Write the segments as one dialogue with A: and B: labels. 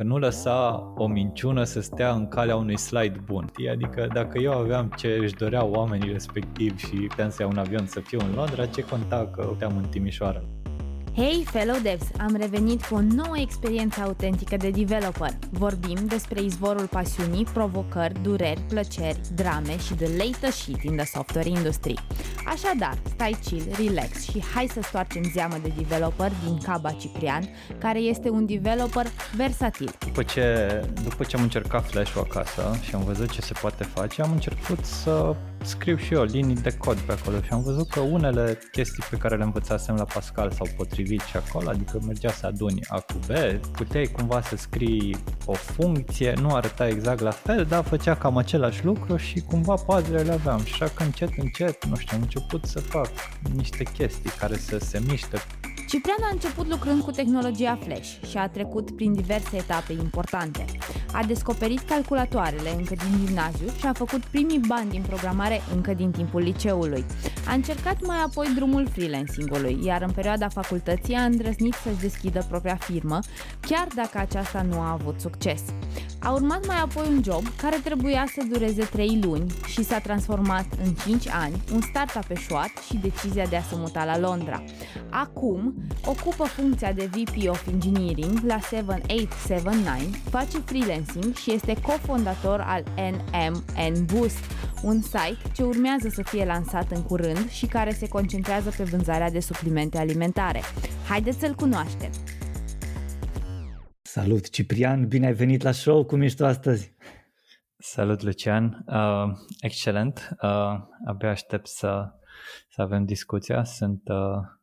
A: că nu lăsa o minciună să stea în calea unui slide bun. Adică dacă eu aveam ce își doreau oamenii respectivi și puteam să iau un avion să fiu în Londra, ce conta că puteam în Timișoara?
B: Hei, fellow devs! Am revenit cu o nouă experiență autentică de developer. Vorbim despre izvorul pasiunii, provocări, dureri, plăceri, drame și the latest shit in the software industry. Așadar, stai chill, relax și hai să stoarcem zeamă de developer din Caba Ciprian, care este un developer versatil.
A: După ce, după ce am încercat Flash-ul acasă și am văzut ce se poate face, am început să scriu și eu linii de cod pe acolo și am văzut că unele chestii pe care le învățasem la Pascal s-au potrivit și acolo, adică mergea să aduni A cu B, puteai cumva să scrii o funcție, nu arăta exact la fel, dar făcea cam același lucru și cumva puzzle le aveam. Și așa că încet, încet, nu știu, am început să fac niște chestii care să se miște
B: Ciprian a început lucrând cu tehnologia Flash și a trecut prin diverse etape importante. A descoperit calculatoarele încă din gimnaziu și a făcut primii bani din programare încă din timpul liceului. A încercat mai apoi drumul freelancingului, iar în perioada facultății a îndrăznit să-și deschidă propria firmă, chiar dacă aceasta nu a avut succes. A urmat mai apoi un job care trebuia să dureze 3 luni și s-a transformat în 5 ani, un startup eșuat și decizia de a se muta la Londra. Acum ocupă funcția de VP of Engineering la 7879, face freelancing și este cofondator al NMN Boost, un site ce urmează să fie lansat în curând și care se concentrează pe vânzarea de suplimente alimentare. Haideți să-l cunoaștem!
C: Salut, Ciprian! Bine ai venit la show! Cum ești tu astăzi?
A: Salut, Lucian! Uh, excelent! Uh, abia aștept să, să avem discuția. Sunt uh,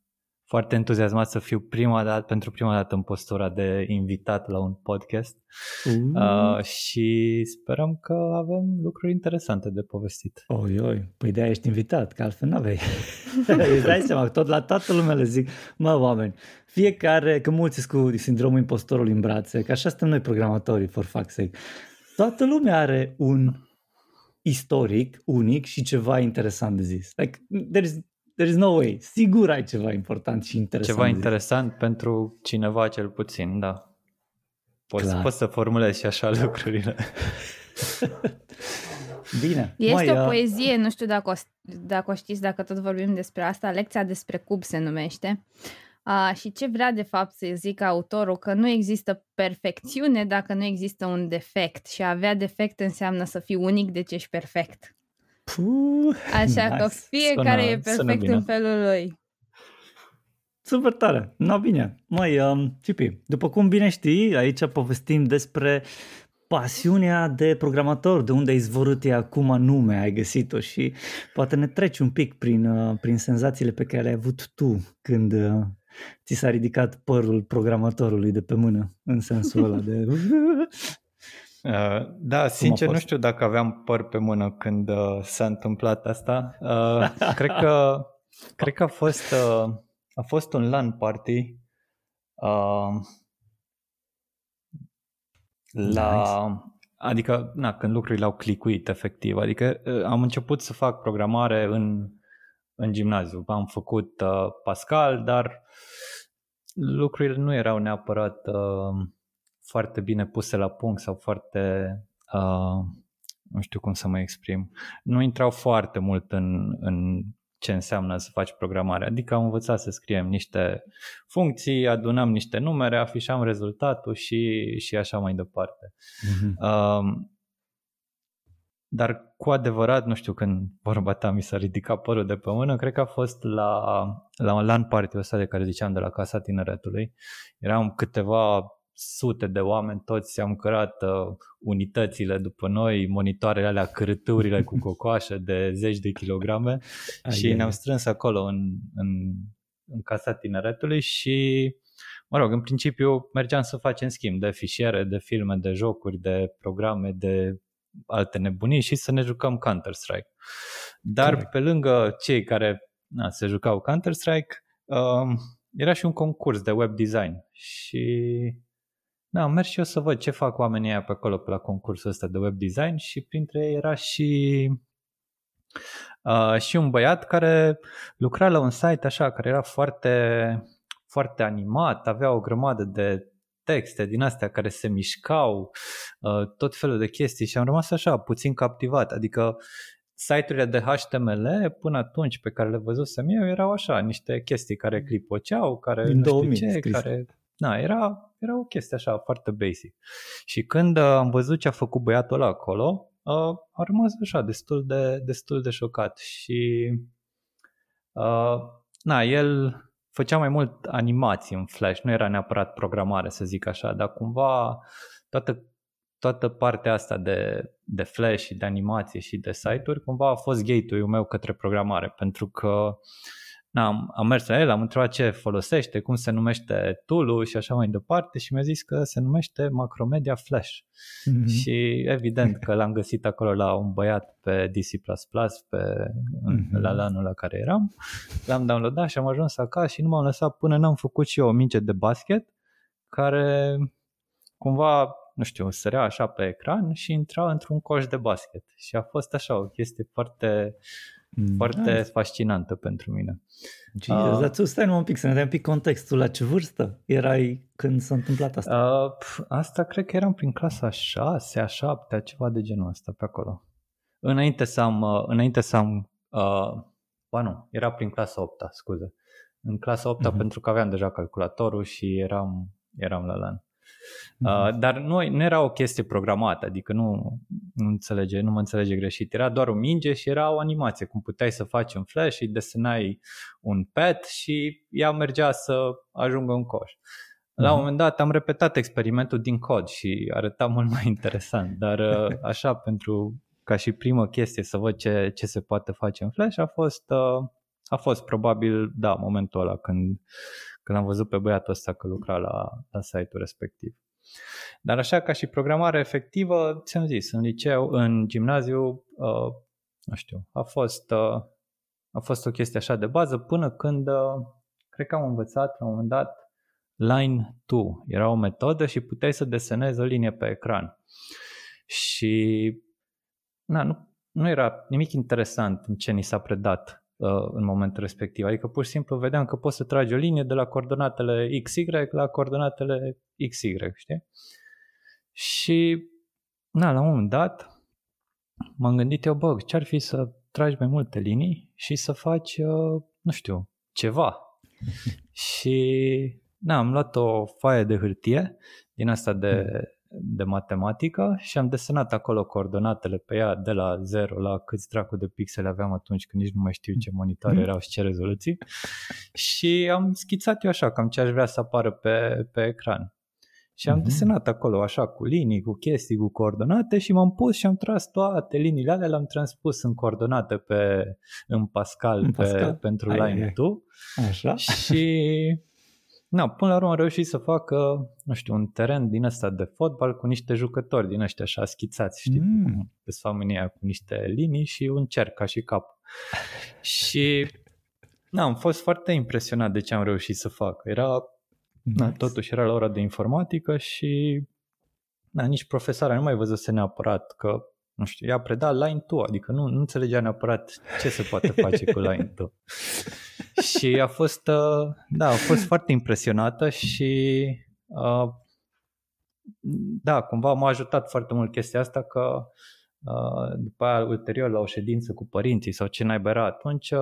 A: foarte entuziasmat să fiu prima dată, pentru prima dată în postura de invitat la un podcast mm. uh, și sperăm că avem lucruri interesante de povestit.
C: Oi, oi, păi de ești invitat, că altfel n-aveai. Îți dai seama, tot la toată lumea le zic, mă, oameni, fiecare, că mulți cu sindromul impostorului în brațe, că așa suntem noi programatorii, for fuck's sake. Toată lumea are un istoric, unic și ceva interesant de zis. Like, there is there is no way. Sigur ai ceva important și interesant.
A: Ceva interesant pentru cineva cel puțin, da. Poți, poți să formulezi și așa lucrurile.
C: Bine.
B: Este Mai, o poezie, nu știu dacă o, dacă o știți, dacă tot vorbim despre asta, lecția despre cub se numește. Uh, și ce vrea de fapt să zică autorul, că nu există perfecțiune dacă nu există un defect și a avea defect înseamnă să fii unic, deci ești perfect. Puh, Așa nice. că fiecare sună, e perfect în felul lui.
C: Super tare. No, bine. Mai, um, Cipi, după cum bine știi, aici povestim despre pasiunea de programator, de unde ai zvorât ea, cum anume ai găsit-o și poate ne treci un pic prin, uh, prin senzațiile pe care le-ai avut tu când uh, ți s-a ridicat părul programatorului de pe mână, în sensul ăla de
A: Uh, da, sincer nu știu dacă aveam păr pe mână când uh, s-a întâmplat asta. Uh, cred că cred că a fost uh, a fost un LAN party uh, la nice. adică na, când lucrurile au clicuit efectiv, adică uh, am început să fac programare în în gimnaziu. Am făcut uh, Pascal, dar lucrurile nu erau neapărat uh, foarte bine puse la punct sau foarte, uh, nu știu cum să mă exprim, nu intrau foarte mult în, în ce înseamnă să faci programare. Adică am învățat să scriem niște funcții, adunăm niște numere, afișam rezultatul și, și așa mai departe. Mm-hmm. Uh, dar cu adevărat, nu știu când vorba ta mi s-a ridicat părul de pe mână, cred că a fost la, la un LAN party ăsta de care ziceam de la Casa Tineretului. Eram câteva sute de oameni, toți am cărat uh, unitățile după noi, monitoarele alea, cârăturile cu cocoașă de zeci de kilograme Ai și ne-am strâns acolo în, în, în casa tineretului și mă rog, în principiu mergeam să facem schimb de fișiere, de filme, de jocuri, de programe, de alte nebunii și să ne jucăm Counter-Strike. Dar Correct. pe lângă cei care na, se jucau Counter-Strike, uh, era și un concurs de web design și da, am mers și eu să văd ce fac oamenii aia pe acolo pe la concursul ăsta de web design și printre ei era și uh, și un băiat care lucra la un site așa, care era foarte foarte animat, avea o grămadă de texte din astea care se mișcau, uh, tot felul de chestii și am rămas așa puțin captivat. Adică site-urile de HTML până atunci pe care le văzusem eu erau așa, niște chestii care clipoceau, care
C: Din
A: nu știu
C: 2000
A: ce,
C: scris.
A: care... Na, era, era o chestie așa foarte basic. Și când uh, am văzut ce a făcut băiatul ăla acolo, uh, am rămas așa destul de, destul de șocat și uh, na, el făcea mai mult animații în Flash, nu era neapărat programare să zic așa, dar cumva toată, toată partea asta de, de Flash și de animație și de site-uri cumva a fost gateway-ul meu către programare pentru că na, am, am mers la el, am întrebat ce folosește, cum se numește tool și așa mai departe și mi-a zis că se numește Macromedia Flash.
C: Mhm.
A: Și evident că l-am găsit acolo la un băiat pe DC++, pe,
C: Mhm.
A: la lanul la care eram. L-am downloadat și am ajuns acasă și nu m-am lăsat până n-am făcut și eu o minge de basket care cumva, nu știu, sărea așa pe ecran și intra într-un coș de basket. Și a fost așa o chestie foarte,
C: Mm,
A: foarte
C: nice.
A: fascinantă pentru mine.
C: Jesus,
A: Ah.
C: dar tu stai numai un pic să ne dai un pic contextul. La ce vârstă erai când s-a întâmplat asta?
A: Uh, pf, asta cred că eram prin clasa 6, a 7, ceva de genul ăsta pe acolo. Înainte să am, uh, înainte să am uh, ba nu, era prin clasa 8 scuze. În clasa 8
C: Mhm.
A: pentru că aveam deja calculatorul și eram, eram la LAN.
C: Mhm.
A: Uh, dar nu, nu era o chestie programată, adică nu, nu, înțelege, nu mă înțelege greșit. Era doar o minge și era o animație, cum puteai să faci în Flash și desenai un pet și ea mergea să ajungă în coș. La un
C: Mhm.
A: moment dat am repetat experimentul din cod și arăta mult mai interesant, dar uh, așa pentru ca și primă chestie să văd ce, ce se poate face în Flash a fost, uh, a fost probabil, da, momentul ăla când, când am văzut pe băiatul ăsta că lucra la, la site-ul respectiv. Dar așa ca și programare efectivă, ți-am zis, în liceu, în gimnaziu, uh, nu știu, a fost, uh, a fost o chestie așa de bază până când uh, cred că am învățat la un moment dat Line 2. Era o metodă și puteai să desenezi o linie pe ecran. Și na, nu, nu era nimic interesant în ce ni s-a predat uh, în momentul respectiv. Adică pur și simplu vedeam că poți să tragi o linie de la coordonatele XY la coordonatele XY, știi? Și na, la un moment dat m-am gândit eu, bă, ce-ar fi să tragi mai multe linii și să faci, uh, nu știu, ceva. și na, am luat o foaie de hârtie din asta de, de matematică și am desenat acolo coordonatele pe ea de la 0 la câți dracu de pixele aveam atunci când nici nu mai știu ce monitoare erau și ce rezoluții și am schițat eu așa cam ce aș vrea să apară pe, pe ecran. Și am
C: Mhm.
A: desenat acolo așa cu linii, cu chestii, cu coordonate și m-am pus și am tras toate liniile alea, le-am transpus în coordonate pe, în Pascal,
C: În
A: pe,
C: Pascal?
A: pentru
C: Ai, ai,
A: line
C: ai.
A: 2
C: Așa?
A: și na, până la urmă am reușit să fac, nu știu, un teren din ăsta de fotbal cu niște jucători din ăștia așa schițați, știi,
C: Mm.
A: mm. pe oamenii aia cu niște linii și un cerc ca și cap. și na, am fost foarte impresionat de ce am reușit să fac. Era, na,
C: Nice.
A: totuși era la ora de informatică și na, nici profesoara nu mai văzuse neapărat că nu știu, ea preda line 2, adică nu, nu înțelegea neapărat ce se poate face cu line 2. Și a fost, uh, da, a fost foarte impresionată și uh, da, cumva m-a ajutat foarte mult chestia asta că uh, după aia ulterior la o ședință cu părinții sau ce naiba era atunci uh,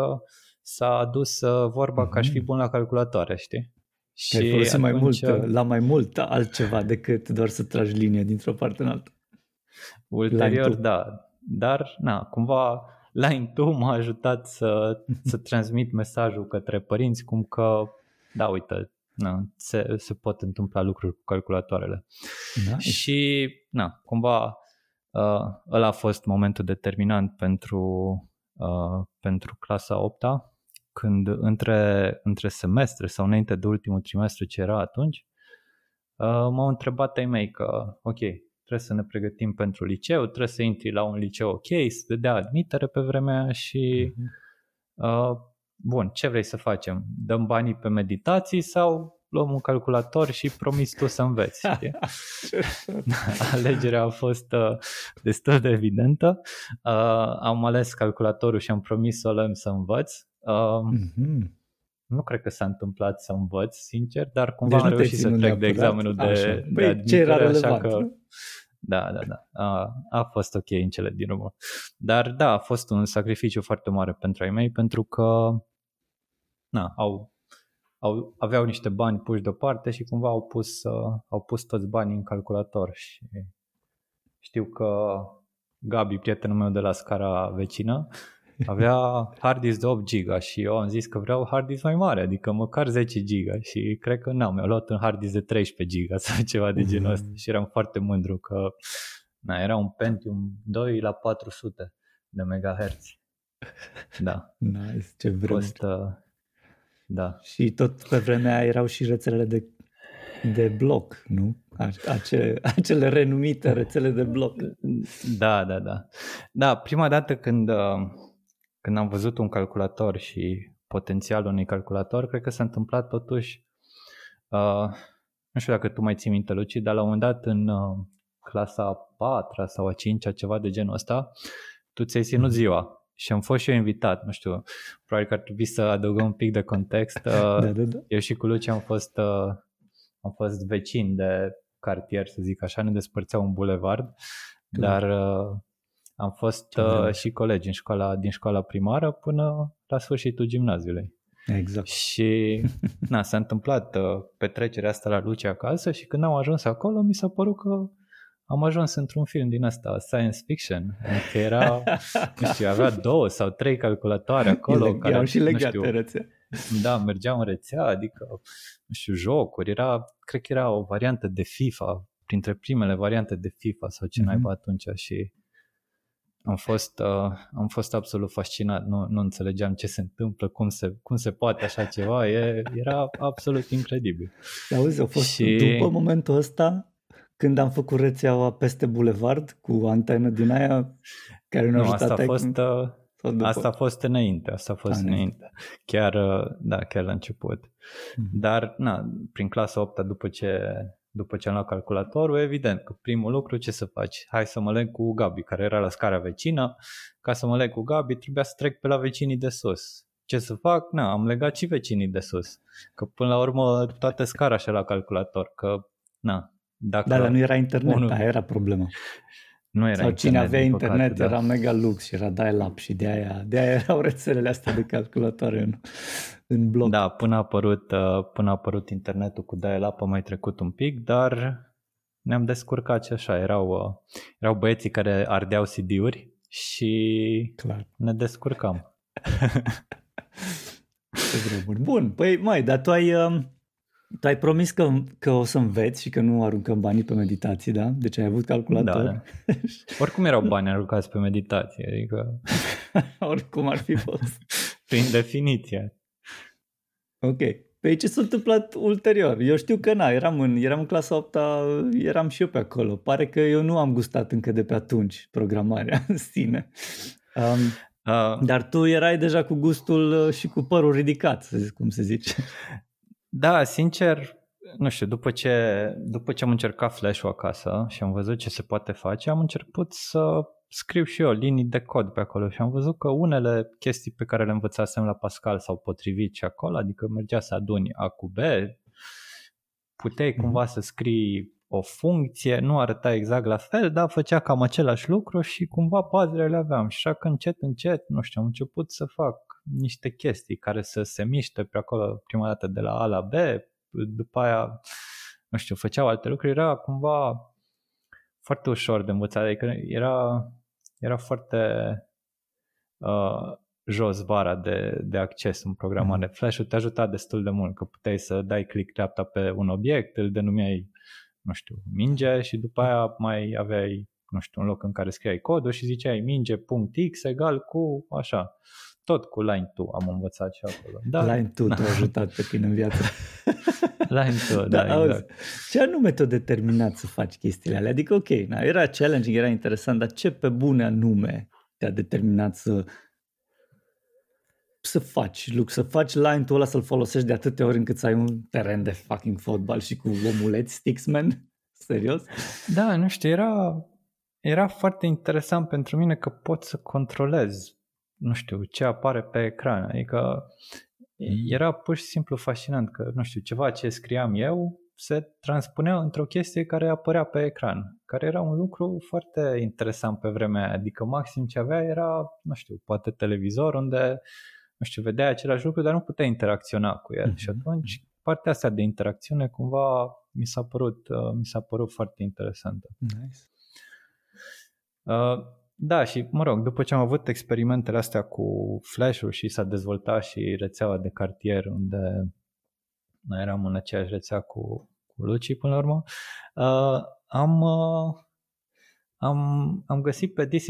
A: s-a adus uh, vorba că aș fi
C: Mhm.
A: bun la calculatoare, știi?
C: Și ai folosit mai mult,
A: uh,
C: la mai mult altceva decât doar să tragi linie dintr-o parte în alta.
A: Ulterior,
C: Line
A: da. Dar, na, cumva Line 2 m-a ajutat să, să transmit mesajul către părinți cum că, da, uite, na, se, se pot întâmpla lucruri cu calculatoarele.
C: Nice.
A: Și, na, cumva uh, ăla a fost momentul determinant pentru, uh, pentru clasa 8 când între, între semestre sau înainte de ultimul trimestru ce era atunci, uh, m-au întrebat ai mei că, ok, trebuie să ne pregătim pentru liceu, trebuie să intri la un liceu ok, să dea admitere pe vremea aia și uh, bun, ce vrei să facem? Dăm banii pe meditații sau luăm un calculator și promis tu să înveți? știi? Alegerea a fost uh, destul de evidentă. Uh, am ales calculatorul și am promis să o lăm să învăț. Uh,
C: Mhm.
A: Nu cred că s-a întâmplat să învăț, sincer, dar cumva
C: Deci
A: am
C: nu te-ai
A: reușit să
C: ținut
A: trec de
C: neapărat.
A: examenul
C: Așa.
A: de,
C: Băi,
A: de
C: ce era
A: admitere, așa
C: relevant,
A: că
C: nu?
A: da, da, da. A, a fost ok în cele din urmă. Dar da, a fost un sacrificiu foarte mare pentru ai mei pentru că na, au, au, aveau niște bani puși deoparte și cumva au pus, uh, au pus toți banii în calculator și știu că Gabi, prietenul meu de la scara vecină, avea hard disk de 8 giga și eu am zis că vreau hard disk mai mare, adică măcar 10 giga și cred că n-am, mi-au luat un hard disk de 13 giga sau ceva de genul ăsta și eram foarte mândru că na, era un Pentium 2 la 400 de megahertz. Da,
C: Nice, ce
A: a
C: vreme.
A: fost, uh, da,
C: Și tot pe vremea aia erau și rețelele de, de bloc, nu? Acele, acele renumite rețele de bloc.
A: Da, da, da. Da, prima dată când, uh, când am văzut un calculator și potențialul unui calculator, cred că s-a întâmplat totuși, uh, nu știu dacă tu mai ții minte, Luci, dar la un moment dat în uh, clasa a patra sau a cincea, ceva de genul ăsta, tu ți-ai ținut ziua și am fost și eu invitat, nu știu, probabil că ar trebui să adăugăm un pic de context. Uh,
C: Da, da, da.
A: eu și cu Luci am fost, uh, am fost vecini de cartier, să zic așa, ne despărțeau un bulevard, dar uh, am fost
C: Ce vreme.
A: uh, și colegi în școala, din școala primară până la sfârșitul gimnaziului.
C: Exact.
A: Și na, s-a întâmplat uh, petrecerea asta la Luce acasă și când am ajuns acolo mi s-a părut că am ajuns într-un film din asta, science fiction, că era, nu știu, avea două sau trei calculatoare acolo.
C: Ele, erau și
A: nu
C: legate
A: știu,
C: rețea.
A: da, mergeau în rețea, adică, nu știu, jocuri, era, cred că era o variantă de FIFA, printre primele variante de FIFA sau ce
C: Mhm.
A: naiba atunci și am fost, uh, am fost absolut fascinat, nu, nu înțelegeam ce se întâmplă, cum se, cum se poate așa ceva, e, era absolut incredibil.
C: Auzi, a fost
A: Și-
C: după momentul ăsta când am făcut rețeaua peste bulevard cu antenă din aia care nu,
A: Nu,
C: ajutat
A: asta a
C: ai-
A: fost, uh,
C: sau după?
A: asta a fost înainte, asta a fost
C: Ah,
A: înainte. Chiar, uh, da, chiar la început.
C: Mhm.
A: Dar, na, prin clasa 8 după ce, după ce am luat calculatorul, evident că primul lucru ce să faci? Hai să mă leg cu Gabi, care era la scara vecină. Ca să mă leg cu Gabi, trebuia să trec pe la vecinii de sus. Ce să fac? Na, am legat și vecinii de sus. Că până la urmă toată scara și la calculator. Că, na, dacă
C: Da, dar nu era internet,
A: Unul-
C: aia era problema.
A: Nu era
C: Sau cine avea
A: din
C: internet
A: păcate, da.
C: era mega lux și era dial-up și de aia, de aia erau rețelele astea de calculatoare în, în bloc.
A: Da, până a apărut, uh, până a apărut internetul cu dial-up a mai trecut un pic, dar ne-am descurcat și așa. Erau, uh, erau băieții care ardeau CD-uri și
C: Clar.
A: ne descurcam.
C: Ce vremuri. Bun, păi mai, dar tu ai, um, tu ai promis că, că o să înveți și că nu aruncăm banii pe meditații, da? Deci ai avut calculator.
A: Da, da. Oricum erau bani aruncați pe meditație, adică
C: Oricum ar fi fost.
A: prin definiție.
C: Ok. Păi ce s-a întâmplat ulterior? Eu știu că na, eram în, eram în clasa 8 eram și eu pe acolo. Pare că eu nu am gustat încă de pe atunci programarea în sine. Um,
A: Uh,
C: dar tu erai deja cu gustul uh, și cu părul ridicat, să zic cum se zice.
A: Da, sincer, nu știu, după ce, după ce am încercat Flash-ul acasă și am văzut ce se poate face, am început să scriu și eu linii de cod pe acolo și am văzut că unele chestii pe care le învățasem la Pascal s-au potrivit și acolo, adică mergea să aduni A cu B, puteai
C: Mhm.
A: cumva să scrii o funcție, nu arăta exact la fel, dar făcea cam același lucru și cumva bazele le aveam. Și așa că încet, încet, nu știu, am început să fac niște chestii care să se miște pe acolo prima dată de la A la B, după aia, nu știu, făceau alte lucruri, era cumva foarte ușor de învățat, adică era, era foarte uh, jos bara de, de acces în programare. Flash-ul te ajuta destul de mult, că puteai să dai click dreapta pe un obiect, îl denumeai, nu știu, minge și după aia mai aveai, nu știu, un loc în care scriai codul și ziceai minge.x egal cu așa. Tot cu line 2 am învățat și acolo. Da,
C: Line tu te-a ajutat pe tine în viață.
A: line 2, da,
C: auzi,
A: exact.
C: Ce anume te-a determinat să faci chestiile alea? Adică, ok, na, era challenging, era interesant, dar ce pe bune anume te-a determinat să să faci, Luc, să faci line-ul ăla să-l folosești de atâtea ori încât să ai un teren de fucking fotbal și cu omuleți sticksman? Serios?
A: Da, nu știu, era, era foarte interesant pentru mine că pot să controlez, nu știu, ce apare pe ecran. Adică Era pur și simplu fascinant că, nu știu, ceva ce scriam eu se transpunea într-o chestie care apărea pe ecran, care era un lucru foarte interesant pe vremea aia. Adică maxim ce avea era, nu știu, poate televizor unde, nu știu, vedea același lucru, dar nu putea interacționa cu el. Mm-hmm. Și atunci partea asta de interacțiune cumva mi s-a părut, uh, mi s-a părut foarte interesantă.
C: Nice.
A: Uh, da, și mă rog, după ce am avut experimentele astea cu flash-ul și s-a dezvoltat și rețeaua de cartier unde noi eram în aceeași rețea cu, cu Luci până la urmă, uh, am, uh, am, am găsit pe DC++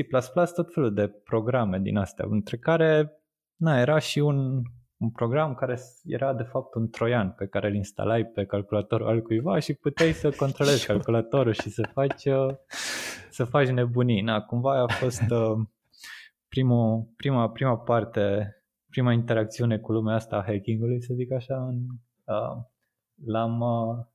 A: tot felul de programe din astea, între care na, era și un, un program care era de fapt un troian pe care îl instalai pe calculatorul al cuiva și puteai să controlezi calculatorul și să faci, uh, să faci nebunii. Na, cumva a fost uh, primul, prima, prima parte, prima interacțiune cu lumea asta a hacking-ului, să zic așa, în Uh, l-am, uh,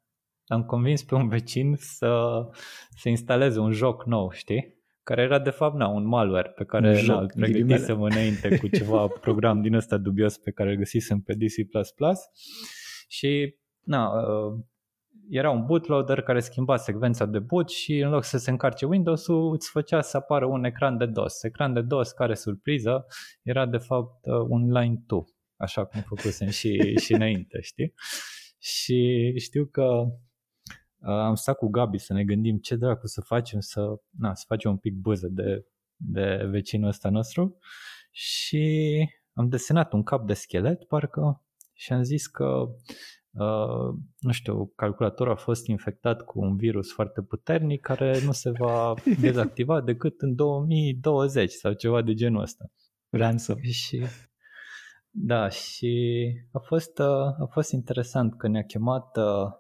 A: l-am convins pe un vecin să, să instaleze un joc nou, știi? Care era de fapt na, un malware pe care na, îl pregătisem înainte cu ceva program din ăsta dubios pe care îl găsisem pe DC++ și na, uh, era un bootloader care schimba secvența de boot și în loc să se încarce Windows-ul îți făcea să apară un ecran de DOS. Ecran de DOS care surpriză era de fapt un line 2 așa cum făcusem și, și înainte, știi? Și știu că uh, am stat cu Gabi să ne gândim ce dracu să facem, să, na, să facem un pic buză de, de vecinul ăsta nostru și am desenat un cap de schelet, parcă, și am zis că Uh, nu știu, calculatorul a fost infectat cu un virus foarte puternic care nu se va dezactiva decât în 2020 sau ceva de genul ăsta.
C: Ransom.
A: Și da, și a fost, uh, a fost interesant că ne-a chemat, uh,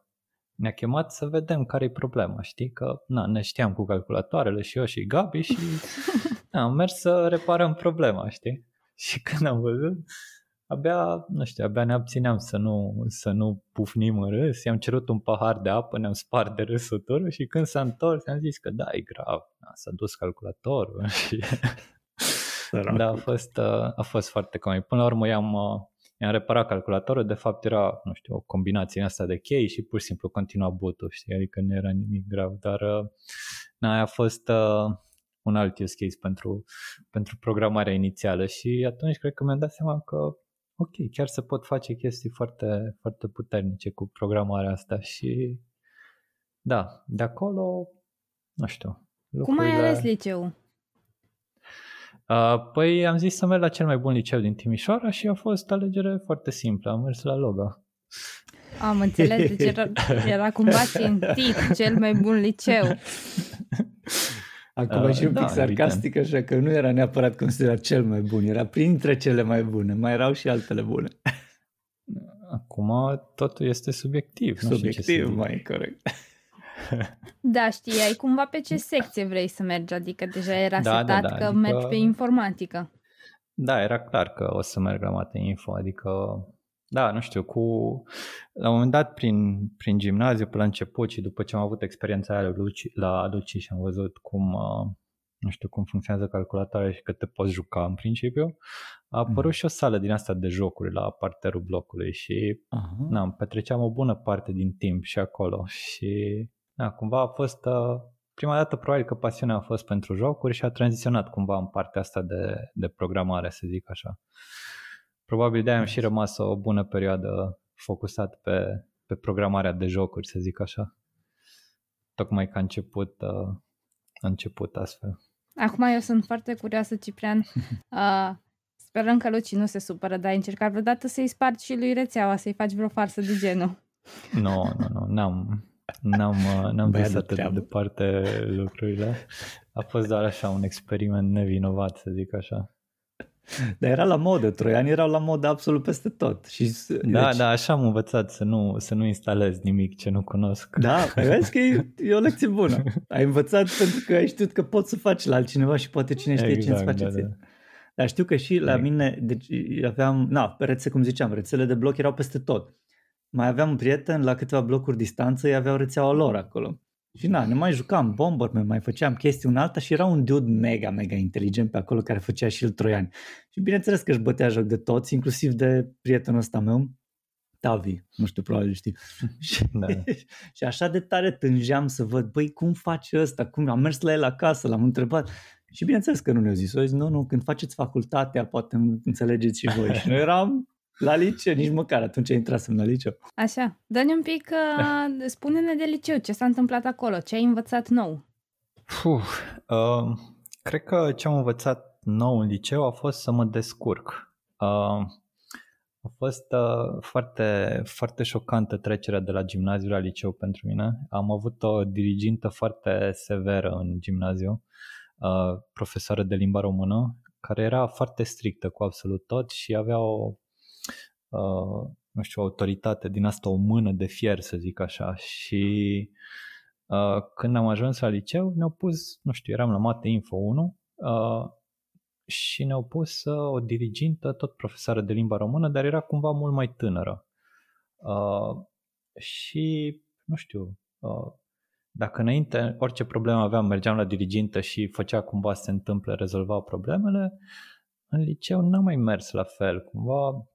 A: ne-a chemat să vedem care e problema, știi? Că na, ne știam cu calculatoarele și eu și Gabi și na, am mers să reparăm problema, știi? Și când am văzut, abia, nu știu, abia ne abțineam să nu, să nu pufnim în râs, i-am cerut un pahar de apă, ne-am spart de râsătură și când s-a întors am zis că da, e grav, na, s-a dus calculatorul și da, a fost, uh, a fost foarte comic. Până la urmă i-am, uh, i-am reparat calculatorul, de fapt era, nu știu, o combinație asta de chei și pur și simplu continua boot știi, adică nu era nimic grav, dar uh, na, a fost uh, un alt use case pentru, pentru programarea inițială și atunci cred că mi-am dat seama că ok, chiar se pot face chestii foarte, foarte puternice cu programarea asta și da, de acolo, nu știu.
B: Lucrurile... Cum ai ales liceu?
A: Uh, păi am zis să merg la cel mai bun liceu din Timișoara și a fost alegere foarte simplă. Am mers la Loga.
B: Am înțeles, deci era, era cumva țintit cel mai bun liceu.
C: Acum uh, și un da, pic sarcastic evident. așa, că nu era neapărat considerat cel mai bun, era printre cele mai bune, mai erau și altele bune.
A: Acum totul este subiectiv.
C: Subiectiv, mai corect.
B: Da, știai cumva pe ce secție vrei să mergi, adică deja era da, setat da, da, că adică... mergi pe informatică.
A: Da, era clar că o să merg la mate info, adică da, nu știu, cu la un moment dat prin, prin gimnaziu pe la început și după ce am avut experiența aia la Luci, la Luci și am văzut cum uh, nu știu cum funcționează calculatoarea și că te poți juca în principiu, a apărut mm. și o sală din asta de jocuri la parterul blocului și uh-huh. na, petreceam o bună parte din timp și acolo și da, cumva a fost, uh, prima dată probabil că pasiunea a fost pentru jocuri și a tranziționat cumva în partea asta de, de programare, să zic așa. Probabil de-aia am și rămas o bună perioadă focusat pe, pe programarea de jocuri, să zic așa. Tocmai că a început, uh, a început astfel.
B: Acum eu sunt foarte curioasă, Ciprian. Uh, sperăm că Luci nu se supără, dar ai încercat vreodată să-i spargi și lui rețeaua, să-i faci vreo farsă de genul.
A: Nu, nu, nu, n-am, N-am, uh, n-am dus atât de departe lucrurile. A fost doar așa un experiment nevinovat, să zic așa.
C: Dar era la modă, troianii erau la modă absolut peste tot. Și,
A: da, deci... da, așa am învățat să nu, să nu instalez nimic ce nu cunosc.
C: Da, vezi că e, e o lecție bună. Ai învățat pentru că ai știut că poți să faci la altcineva și poate cine știe exact, ce îți face da, ție. Da. Dar știu că și la mine, deci aveam, na, pe rețe, cum ziceam, rețele de bloc erau peste tot mai aveam un prieten la câteva blocuri distanță, ei aveau rețeaua lor acolo. Și na, ne mai jucam Bomberman, mai făceam chestii un alta și era un dude mega, mega inteligent pe acolo care făcea și el troiani. Și bineînțeles că își bătea joc de toți, inclusiv de prietenul ăsta meu, Tavi, nu știu, probabil știi. Da. și așa de tare tângeam să văd, băi, cum face ăsta? Cum? Am mers la el acasă, l-am întrebat. Și bineînțeles că nu ne-a zis. O zis, nu, nu, când faceți facultatea, poate înțelegeți și voi. și noi eram la liceu, nici măcar atunci intrasem la liceu.
B: Așa, dă-ne un pic, uh, spune-ne de liceu, ce s-a întâmplat acolo, ce ai învățat nou?
A: Puh, uh, cred că ce am învățat nou în liceu a fost să mă descurc. Uh, a fost uh, foarte, foarte șocantă trecerea de la gimnaziu la liceu pentru mine. Am avut o dirigintă foarte severă în gimnaziu, uh, profesoară de limba română, care era foarte strictă cu absolut tot și avea o, uh, nu știu, autoritate din asta, o mână de fier, să zic așa. Și uh, când am ajuns la liceu, ne-au pus, nu știu, eram la Mate Info 1, uh, și ne-au pus uh, o dirigintă, tot profesoară de limba română, dar era cumva mult mai tânără. Uh, și, nu știu, uh, dacă înainte orice problemă aveam, mergeam la dirigintă și făcea cumva să se întâmple, rezolva problemele, în liceu n-am mai mers la fel. Cumva,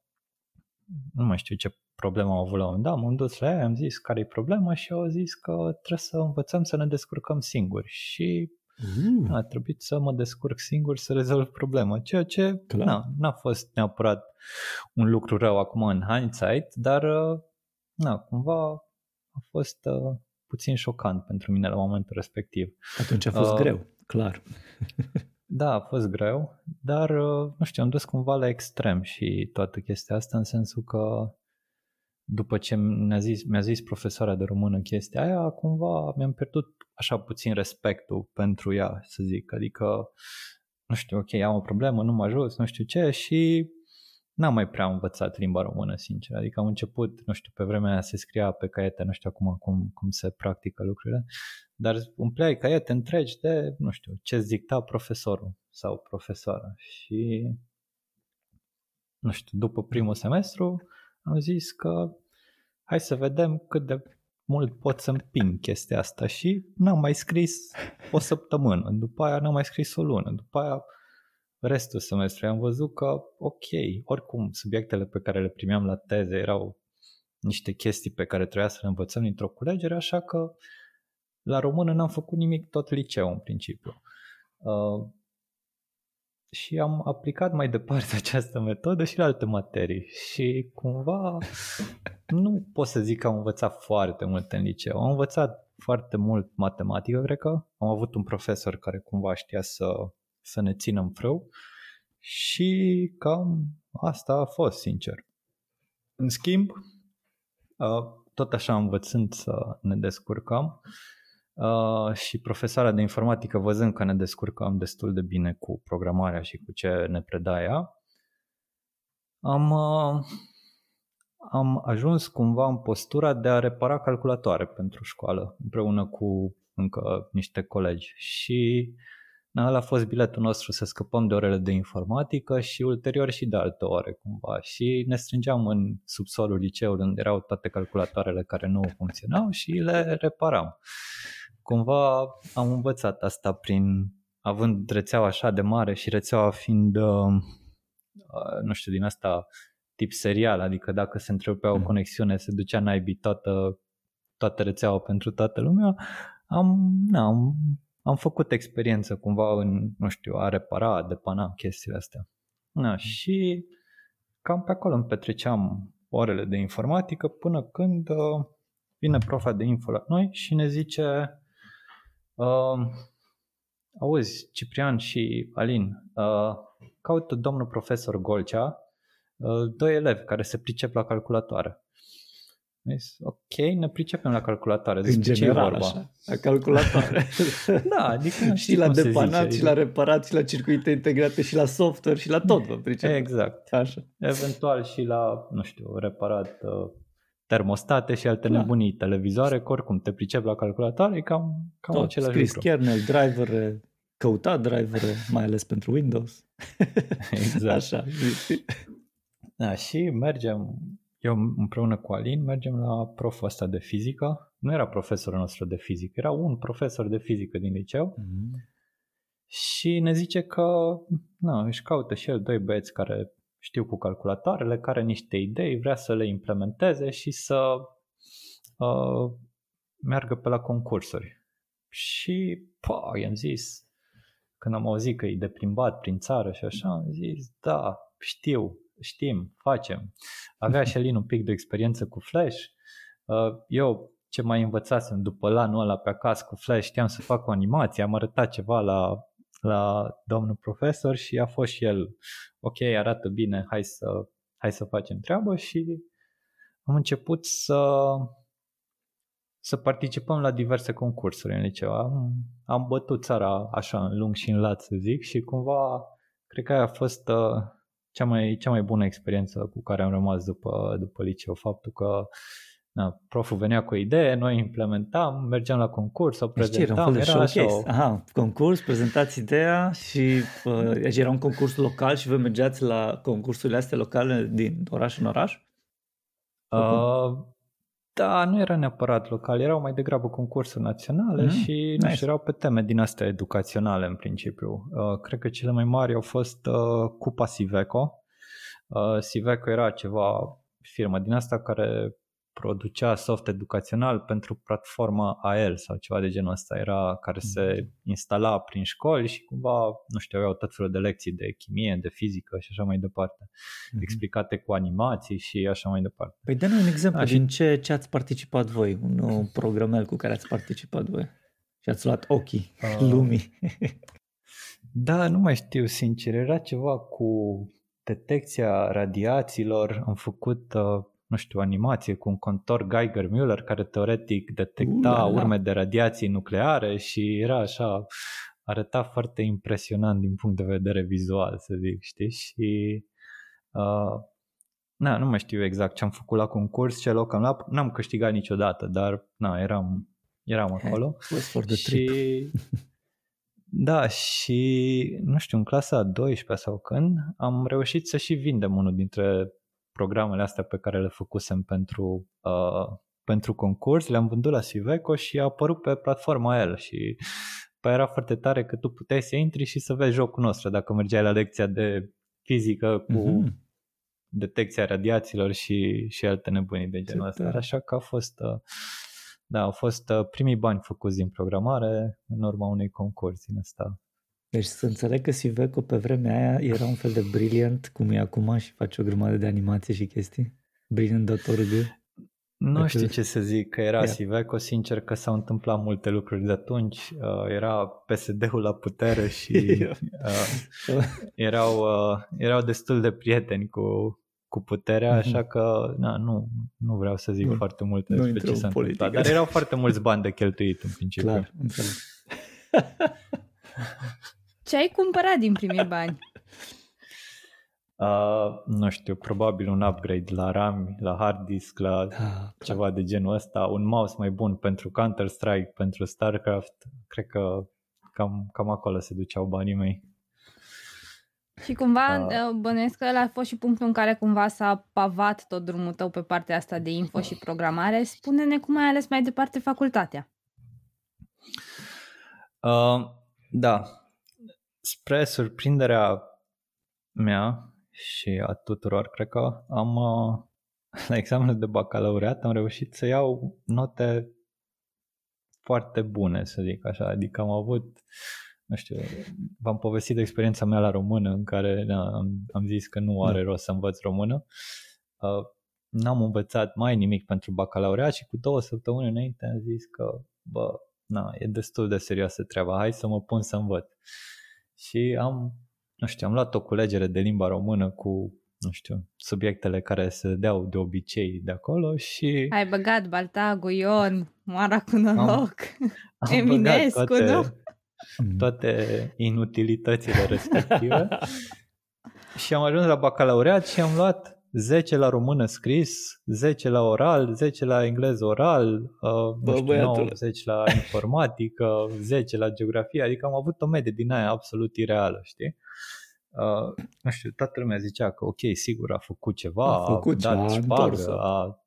A: nu mai știu ce problemă am avut la un dat, m-am dus la ea, am zis care e problema și au zis că trebuie să învățăm să ne descurcăm singuri. Și Mm. A trebuit să mă descurc singur să rezolv problema, ceea ce na, n-a fost neapărat un lucru rău acum în hindsight, dar uh, na, cumva a fost uh, puțin șocant pentru mine la momentul respectiv.
C: Atunci a fost uh, greu, clar.
A: da, a fost greu, dar uh, nu știu, am dus cumva la extrem și toată chestia asta în sensul că după ce mi-a zis, mi-a zis profesoara de română chestia aia, cumva mi-am pierdut așa puțin respectul pentru ea, să zic. Adică, nu știu, ok, am o problemă, nu mă ajut, nu știu ce și n-am mai prea învățat limba română, sincer. Adică am început, nu știu, pe vremea aia se scria pe caiete, nu știu acum cum, cum se practică lucrurile, dar umpleai caiete întregi de, nu știu, ce dicta profesorul sau profesoara. Și, nu știu, după primul semestru am zis că hai să vedem cât de mult pot să împing chestia asta și n-am mai scris o săptămână, după aia n-am mai scris o lună, după aia restul semestrului am văzut că ok, oricum subiectele pe care le primeam la teze erau niște chestii pe care trebuia să le învățăm dintr-o culegere, așa că la română n-am făcut nimic tot liceu în principiu. Uh, și am aplicat mai departe această metodă și la alte materii și cumva nu pot să zic că am învățat foarte mult în liceu. Am învățat foarte mult matematică, cred că. Am avut un profesor care cumva știa să, să ne țină în frâu și cam asta a fost, sincer. În schimb, tot așa învățând să ne descurcăm, Uh, și profesoara de informatică, văzând că ne descurcăm destul de bine cu programarea și cu ce ne preda ea, am, uh, am ajuns cumva în postura de a repara calculatoare pentru școală, împreună cu încă niște colegi. Și na, ăla a fost biletul nostru să scăpăm de orele de informatică și ulterior și de alte ore cumva. Și ne strângeam în subsolul liceului unde erau toate calculatoarele care nu funcționau și le reparam cumva am învățat asta prin, având rețeaua așa de mare și rețeaua fiind, uh, uh, nu știu, din asta tip serial, adică dacă se întrerupea o mm. conexiune, se ducea naibii toată, toată rețeaua pentru toată lumea, am, na, am, am făcut experiență cumva în, nu știu, a repara, a depana chestiile astea. Na, mm. și cam pe acolo îmi petreceam orele de informatică până când uh, vine profa de info la noi și ne zice Uh, auzi, Ciprian și Alin, uh, caută domnul profesor Golcea uh, doi elevi care se pricep la calculatoare. Zis, ok, ne pricepem la calculatoare.
C: Zic, în general, vorba? așa, la calculatoare.
A: da, adică
C: și la depanat, și la reparat, și la circuite integrate, și la software, și la tot vă pricepem.
A: Exact. Așa. Eventual și la, nu știu, reparat uh, termostate și alte da. nebunii, televizoare, că oricum te pricep la calculatoare, e cam, cam Tot, același scris lucru.
C: kernel, driver, căuta driver, mai ales pentru Windows.
A: Exact. Așa. Da, și mergem, eu împreună cu Alin mergem la proful ăsta de fizică. Nu era profesorul nostru de fizică, era un profesor de fizică din liceu. Mm-hmm. Și ne zice că na, își caută și el doi băieți care știu cu calculatoarele, care niște idei, vrea să le implementeze și să uh, meargă pe la concursuri. Și, pa, i-am zis, când am auzit că e de plimbat prin țară și așa, am zis, da, știu, știm, facem. Avea și Alin un pic de experiență cu Flash. Uh, eu ce mai învățasem după lanul ăla pe acasă cu Flash, știam să fac o animație, am arătat ceva la, la domnul profesor și a fost și el, ok, arată bine, hai să, hai să facem treabă și am început să să participăm la diverse concursuri în liceu. Am, am bătut țara așa în lung și în lat, să zic, și cumva cred că aia a fost uh, cea, mai, cea mai bună experiență cu care am rămas după, după liceu. Faptul că na, proful venea cu o idee, noi implementam, mergeam la concurs, o deci prezentam.
C: Deci era, așa o... Aha, concurs, prezentați ideea și uh, era un concurs local și voi mergeați la concursurile astea locale din oraș în oraș?
A: Uh, da, nu era neapărat local, erau mai degrabă concursuri naționale mm, și nice. nu știu, erau pe teme din astea educaționale în principiu. Uh, cred că cele mai mari au fost uh, Cupa Siveco. Uh, Siveco era ceva firmă din asta care producea soft educațional pentru platforma AL sau ceva de genul ăsta. Era care se mm. instala prin școli și cumva, nu știu, aveau tot felul de lecții de chimie, de fizică și așa mai departe. Mm-hmm. Explicate cu animații și așa mai departe.
C: Păi dă-ne un exemplu așa. din ce, ce ați participat voi, un programel cu care ați participat voi și ați luat ochii uh, lumii.
A: da, nu mai știu sincer, era ceva cu detecția radiațiilor, am făcut uh, nu știu, animație cu un contor Geiger-Müller care teoretic detecta uh, da, urme de radiații nucleare și era așa, arăta foarte impresionant din punct de vedere vizual, să zic, știi? Și uh, na, nu mai știu exact ce am făcut la concurs, ce loc am luat, n-am câștigat niciodată, dar na, eram, eram acolo.
C: Hey, și
A: da, și nu știu, în clasa a 12 sau când am reușit să și vindem unul dintre programele astea pe care le făcusem pentru, uh, pentru concurs, le-am vândut la Siveco și a apărut pe platforma el și pe era foarte tare că tu puteai să intri și să vezi jocul nostru dacă mergeai la lecția de fizică cu mm-hmm. detecția radiațiilor și, și alte nebunii de genul ăsta. Așa că a fost, uh, da, au fost uh, primii bani făcuți din programare în urma unui concurs din asta
C: deci să înțeleg că Siveco pe vremea aia era un fel de brilliant, cum e acum și face o grămadă de animație și chestii. Brilliant.org.
A: Nu Dacă... știu ce să zic, că era yeah. Siveco, sincer că s-au întâmplat multe lucruri de atunci. Uh, era PSD-ul la putere și uh, erau, uh, erau destul de prieteni cu, cu puterea, mm-hmm. așa că na, nu, nu vreau să zic nu, foarte multe despre ce s-a întâmplat. Dar erau foarte mulți bani de cheltuit în principiu.
C: Clar, înțeleg.
B: Ce ai cumpărat din primii bani?
A: Uh, nu știu, probabil un upgrade la RAM, la hard disk, la da, ceva de genul ăsta, un mouse mai bun pentru Counter-Strike, pentru StarCraft, cred că cam, cam acolo se duceau banii mei.
B: Și cumva uh, bănuiesc că a fost și punctul în care cumva s-a pavat tot drumul tău pe partea asta de info și programare. Spune-ne cum ai ales mai departe facultatea.
A: Uh, da, spre surprinderea mea și a tuturor, cred că am uh, la examenul de bacalaureat am reușit să iau note foarte bune, să zic așa, adică am avut nu știu, v-am povestit de experiența mea la română în care na, am, am zis că nu are da. rost să învăț română. Uh, n-am învățat mai nimic pentru bacalaureat și cu două săptămâni înainte am zis că, bă, na, e destul de serioasă treaba, hai să mă pun să învăț și am, nu știu, am luat o culegere de limba română cu nu știu, subiectele care se deau de obicei de acolo și...
B: Ai băgat Baltagu, Ion, Moara cu noroc, am, am Eminescu, toate, nu?
A: toate inutilitățile respective și am ajuns la bacalaureat și am luat 10 la română scris, 10 la oral, 10 la engleză oral, uh, Bă, știu, 9, 10 la informatică, 10 la geografie, adică am avut o medie din aia absolut ireală, știi? uh, nu știu, toată lumea zicea că ok, sigur a făcut ceva,
C: A făcut
A: dat
C: ceva, a
A: șpagă,
C: întors-o.
A: a...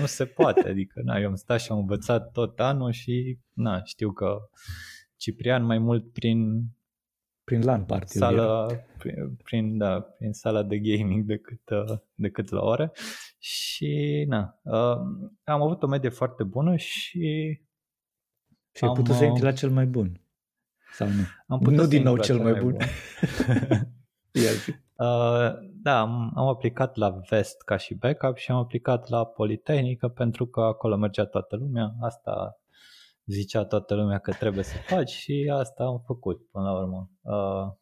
A: nu se poate, adică na, eu am stat și am învățat tot anul și na, știu că Ciprian mai mult prin
C: Prin LAN party
A: sala, prin, prin, da, prin sala de gaming decât, uh, decât la ore și na, uh, am avut o medie foarte bună și
C: Și ai
A: Am,
C: putut să intri
A: uh,
C: la cel mai bun. Sau nu?
A: am putut
C: Nu
A: să
C: din nou
A: intru la
C: cel mai bun. Ia zi.
A: Uh, da, am, am aplicat la Vest ca și backup și am aplicat la Politehnică pentru că acolo mergea toată lumea. Asta zicea toată lumea că trebuie să faci și asta am făcut până la urmă. Uh,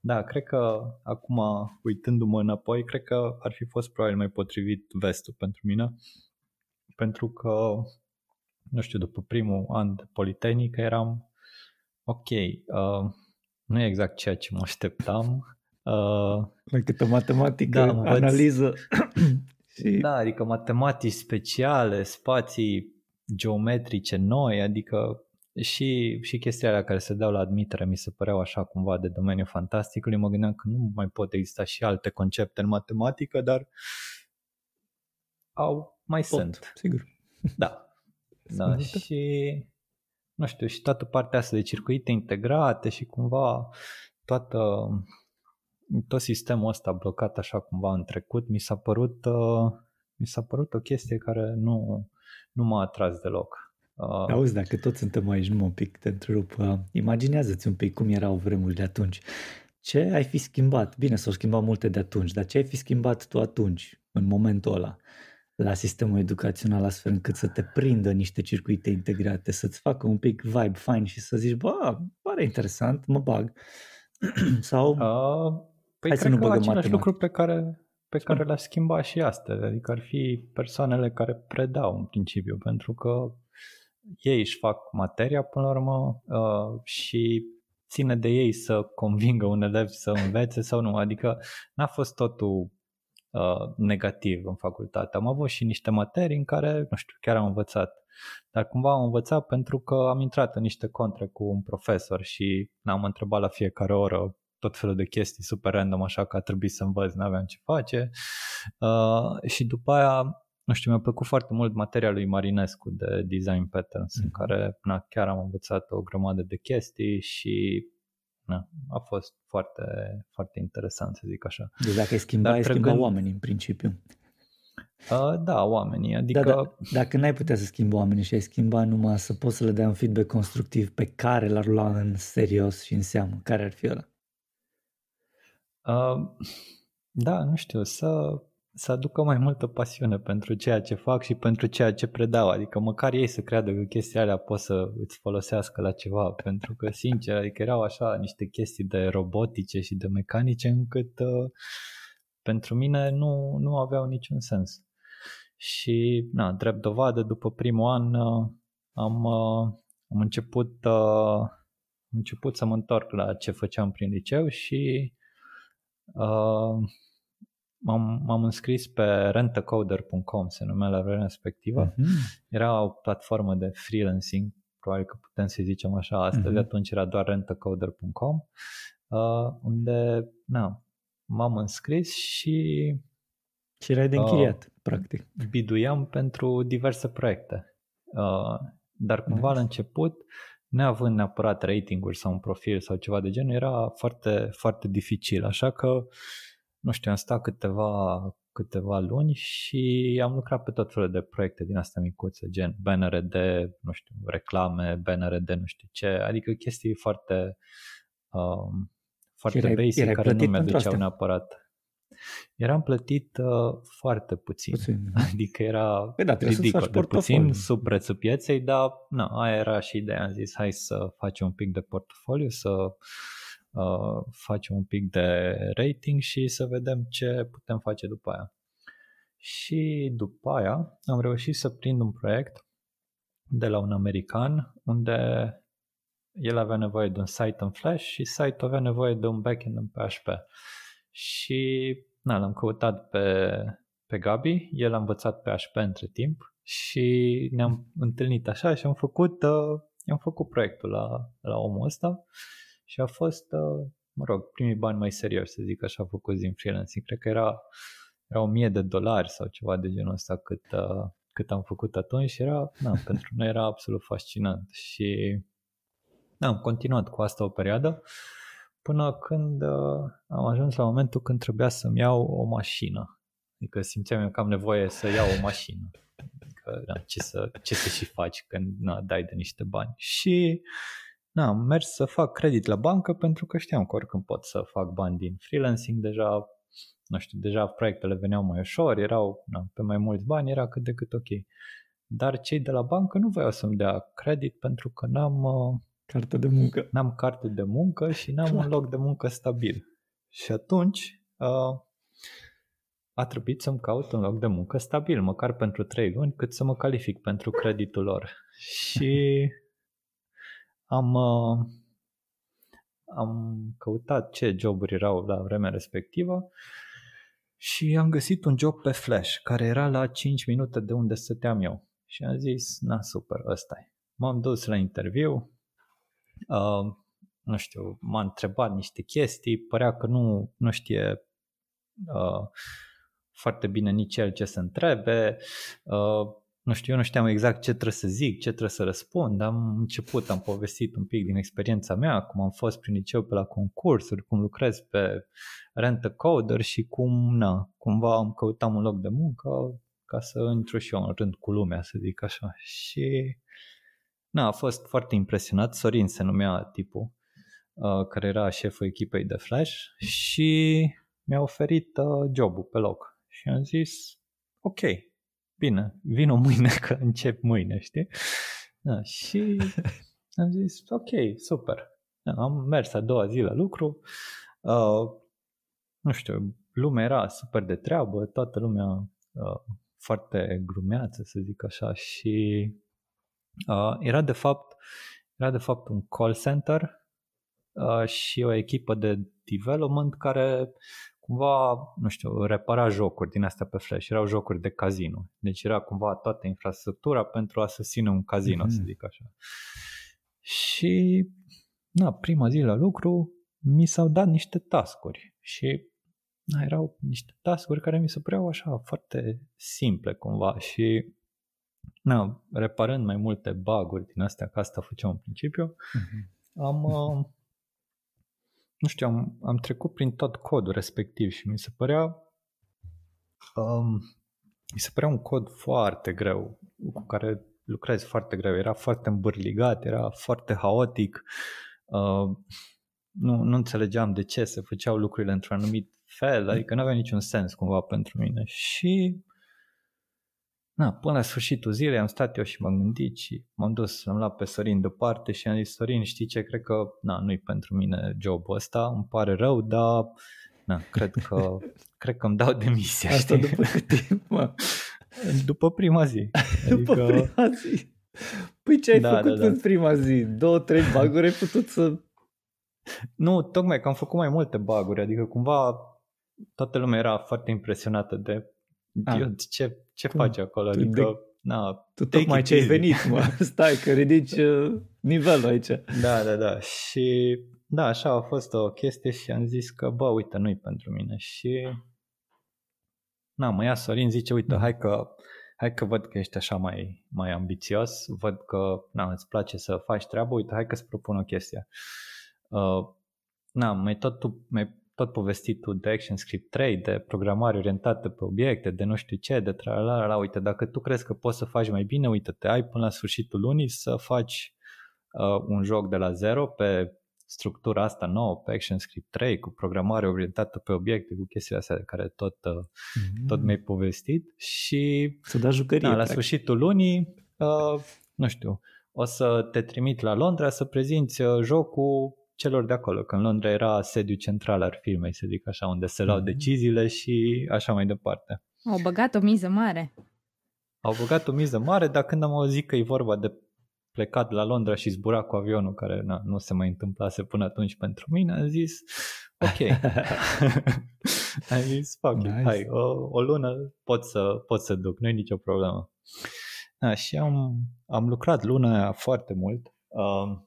A: da, cred că acum, uitându-mă înapoi, cred că ar fi fost probabil mai potrivit vestul pentru mine, pentru că, nu știu, după primul an de Politehnică eram ok, uh, nu e exact ceea ce mă așteptam, uh,
C: Mai câtă matematică,
A: Da, învăț.
C: analiză. și
A: Da, adică matematici speciale, spații geometrice noi, adică și, și chestiile alea care se dau la admitere mi se păreau așa cumva de domeniul fantasticului. Mă gândeam că nu mai pot exista și alte concepte în matematică, dar au mai
C: pot,
A: sunt.
C: sigur.
A: Da. Da,
C: multe.
A: și nu știu, și toată partea asta de circuite integrate și cumva toată tot sistemul ăsta blocat așa cumva în trecut mi s-a părut uh, mi s-a părut o chestie care nu, nu m-a atras deloc. Uh,
C: Auzi, dacă toți suntem aici, nu mă un pic te întrerup, uh, imaginează-ți un pic cum erau vremurile de atunci. Ce ai fi schimbat? Bine, s-au schimbat multe de atunci, dar ce ai fi schimbat tu atunci, în momentul ăla, la sistemul educațional, astfel încât să te prindă niște circuite integrate, să-ți facă un pic vibe fain și să zici, bă, pare interesant, mă bag. Sau,
A: uh, păi
C: Hai să
A: cred
C: nu
A: că
C: băgăm
A: același
C: matematic.
A: lucru pe care pe
C: Spune.
A: care le-a schimbat și astăzi, adică ar fi persoanele care predau în principiu, pentru că ei își fac materia până la urmă uh, și ține de ei să convingă un elev să învețe sau nu, adică n-a fost totul uh, negativ în facultate. Am avut și niște materii în care, nu știu, chiar am învățat, dar cumva am învățat pentru că am intrat în niște contre cu un profesor și n-am întrebat la fiecare oră tot felul de chestii super random, așa că a trebuit să învăț, n-aveam ce face. Uh, și după aia, nu știu, mi-a plăcut foarte mult materia lui Marinescu de Design Patterns, mm-hmm. în care na, chiar am învățat o grămadă de chestii și na, a fost foarte, foarte interesant, să zic așa.
C: deci dacă ai schimba,
A: Dar
C: ai schimba
A: trecând-
C: oamenii în principiu.
A: Uh, da, oamenii, adică...
C: Da, da, dacă n-ai putea să schimbi oamenii și ai schimba numai să poți să le dai un feedback constructiv pe care l-ar lua în serios și în seamă, care ar fi ăla?
A: Uh, da, nu știu, să, să aducă mai multă pasiune pentru ceea ce fac și pentru ceea ce predau, adică măcar ei să creadă că chestia alea pot să îți folosească la ceva, pentru că, sincer, adică erau așa niște chestii de robotice și de mecanice încât uh, pentru mine nu, nu aveau niciun sens. Și, na, drept dovadă, după primul an uh, am, uh, am început uh, am început să mă întorc la ce făceam prin liceu și Uh, m-am, m-am înscris pe rentacoder.com, se numea la vremea respectivă.
C: Mm-hmm.
A: Era o platformă de freelancing, probabil că putem să zicem așa astăzi,
C: Mhm.
A: mm-hmm. atunci era doar rentacoder.com, uh, unde na, m-am înscris și
C: Și erai de
A: Uh,
C: închiriat, practic.
A: biduiam pentru diverse proiecte. Uh, dar cumva
C: Nice.
A: la început, neavând neapărat ratinguri sau un profil sau ceva de genul, era foarte, foarte dificil. Așa că, nu știu, am stat câteva, câteva luni și am lucrat pe tot felul de proiecte din astea micuțe, gen bannere de, nu știu, reclame, bannere de nu știu ce, adică chestii foarte, um, foarte
C: erai-
A: basic
C: erai
A: care nu
C: plătit pentru
A: mi-aduceau
C: astea?
A: neapărat. Eram plătit uh, foarte puțin.
C: Puțin.
A: Adică era
C: Păi da, trebuie să-ți
A: ridicol
C: faci
A: de puțin
C: portofoliu.
A: sub prețul pieței, dar na, aia era și ideea. Am zis hai să facem un pic de portofoliu, să uh, facem un pic de rating și să vedem ce putem face după aia. Și după aia am reușit să prind un proiect de la un american unde el avea nevoie de un site în Flash și site-ul avea nevoie de un backend în PHP. Și na, l-am căutat pe, pe Gabi, el a învățat PHP între timp și ne-am întâlnit așa și am făcut, uh, am făcut proiectul la, la omul ăsta și a fost, uh, mă rog, primii bani mai serios, să zic așa, făcut din freelancing. Cred că era, era 1000 de dolari sau ceva de genul ăsta cât, uh, cât am făcut atunci și era, na, pentru noi era absolut fascinant și da, am continuat cu asta o perioadă până când uh, am ajuns la momentul când trebuia să-mi iau o mașină. Adică simțeam eu că am nevoie să iau o mașină. Adică, na, ce, să, ce să și faci când na, dai de niște bani. Și na, am mers să fac credit la bancă pentru că știam că oricând pot să fac bani din freelancing, deja, nu știu, deja proiectele veneau mai ușor, erau na, pe mai mulți bani, era cât de cât ok. Dar cei de la bancă nu voiau să-mi dea credit pentru că n-am... Uh,
C: carte de muncă.
A: N-am carte de muncă și n-am un loc de muncă stabil. Și atunci uh, a trebuit să-mi caut un loc de muncă stabil, măcar pentru trei luni, cât să mă calific pentru creditul lor. Și am, uh, am căutat ce joburi erau la vremea respectivă și am găsit un job pe Flash care era la 5 minute de unde stăteam eu. Și am zis, na super, ăsta e. M-am dus la interviu, uh, nu știu, m-a întrebat niște chestii, părea că nu, nu știe uh, foarte bine nici el ce să întrebe. Uh, nu știu, eu nu știam exact ce trebuie să zic, ce trebuie să răspund. Am început, am povestit un pic din experiența mea, cum am fost prin liceu pe la concursuri, cum lucrez pe rent coder și cum, na, cumva am căutat un loc de muncă ca să intru și eu în rând cu lumea, să zic așa. Și na, a fost foarte impresionat, Sorin se numea tipul, uh, care era șeful echipei de Flash și mi-a oferit uh, jobul pe loc. Și am zis, ok, bine, vino mâine că încep mâine, știi? Da, și am zis, ok, super. Da, am mers a doua zi la lucru, uh, nu știu, lumea era super de treabă, toată lumea uh, foarte glumeață, să zic așa, și uh, era de fapt era de fapt un call center uh, și o echipă de development care cumva, nu știu, repara jocuri din astea pe Flash. Erau jocuri de casino. Deci era cumva toată infrastructura pentru a susține un casino, mm-hmm. să zic așa. Și, na, prima zi la lucru mi s-au dat niște tascuri și na, erau niște tascuri care mi se păreau așa foarte simple cumva și na, reparând mai multe baguri din astea, că asta făceam în principiu, mm-hmm. am, uh, nu știu, am, am trecut prin tot codul respectiv și mi se părea um, mi se părea un cod foarte greu, cu care lucrezi foarte greu. Era foarte îmbârligat, era foarte haotic. Uh, nu, nu înțelegeam de ce se făceau lucrurile într-un anumit fel, adică nu avea niciun sens cumva pentru mine. Și Na, până la sfârșitul zilei am stat eu și m-am gândit și m-am dus, am luat pe Sorin deoparte și am zis, Sorin, știi ce, cred că na, nu-i pentru mine jobul ăsta, îmi pare rău, dar na, cred că cred că îmi dau demisia.
C: Asta știi? după cât timp, mă?
A: După prima zi.
C: Adică... După prima zi? Păi ce ai da, făcut da, da. în prima zi? Două, trei baguri ai putut să...
A: Nu, tocmai că am făcut mai multe baguri, adică cumva toată lumea era foarte impresionată de Ah. Eu, ce, ce faci acolo? Adică, de, na,
C: tu tocmai ce ai venit, mă. Stai că ridici uh, nivelul aici.
A: Da, da, da. Și da, așa a fost o chestie și am zis că, bă, uite, nu-i pentru mine. Și na, mă ia Sorin, zice, uite, hai că hai că văd că ești așa mai, mai ambițios, văd că na, îți place să faci treabă, uite, hai că îți propun o chestie. Uh, na, mai tot tu mai tot povestit tu de ActionScript 3, de programare orientată pe obiecte, de nu știu ce, de tralala, la, uite, dacă tu crezi că poți să faci mai bine, uite, te ai până la sfârșitul lunii să faci uh, un joc de la zero pe structura asta nouă, pe ActionScript 3, cu programare orientată pe obiecte, cu chestiile astea de care tot, uh, mm-hmm. tot mi-ai povestit. Și
C: să da jucărie,
A: da, la sfârșitul lunii, uh, nu știu, o să te trimit la Londra să prezinți uh, jocul celor de acolo, că în Londra era sediu central al firmei, să zic așa, unde se luau mm-hmm. deciziile și așa mai departe.
B: Au băgat o miză mare.
A: Au băgat o miză mare, dar când am auzit că e vorba de plecat la Londra și zbura cu avionul, care na, nu se mai întâmplase până atunci pentru mine, am zis, ok. am zis, fuck nice. it, hai, o, o lună pot să, pot să duc, nu e nicio problemă. Da, și am, am lucrat luna aia foarte mult. Uh,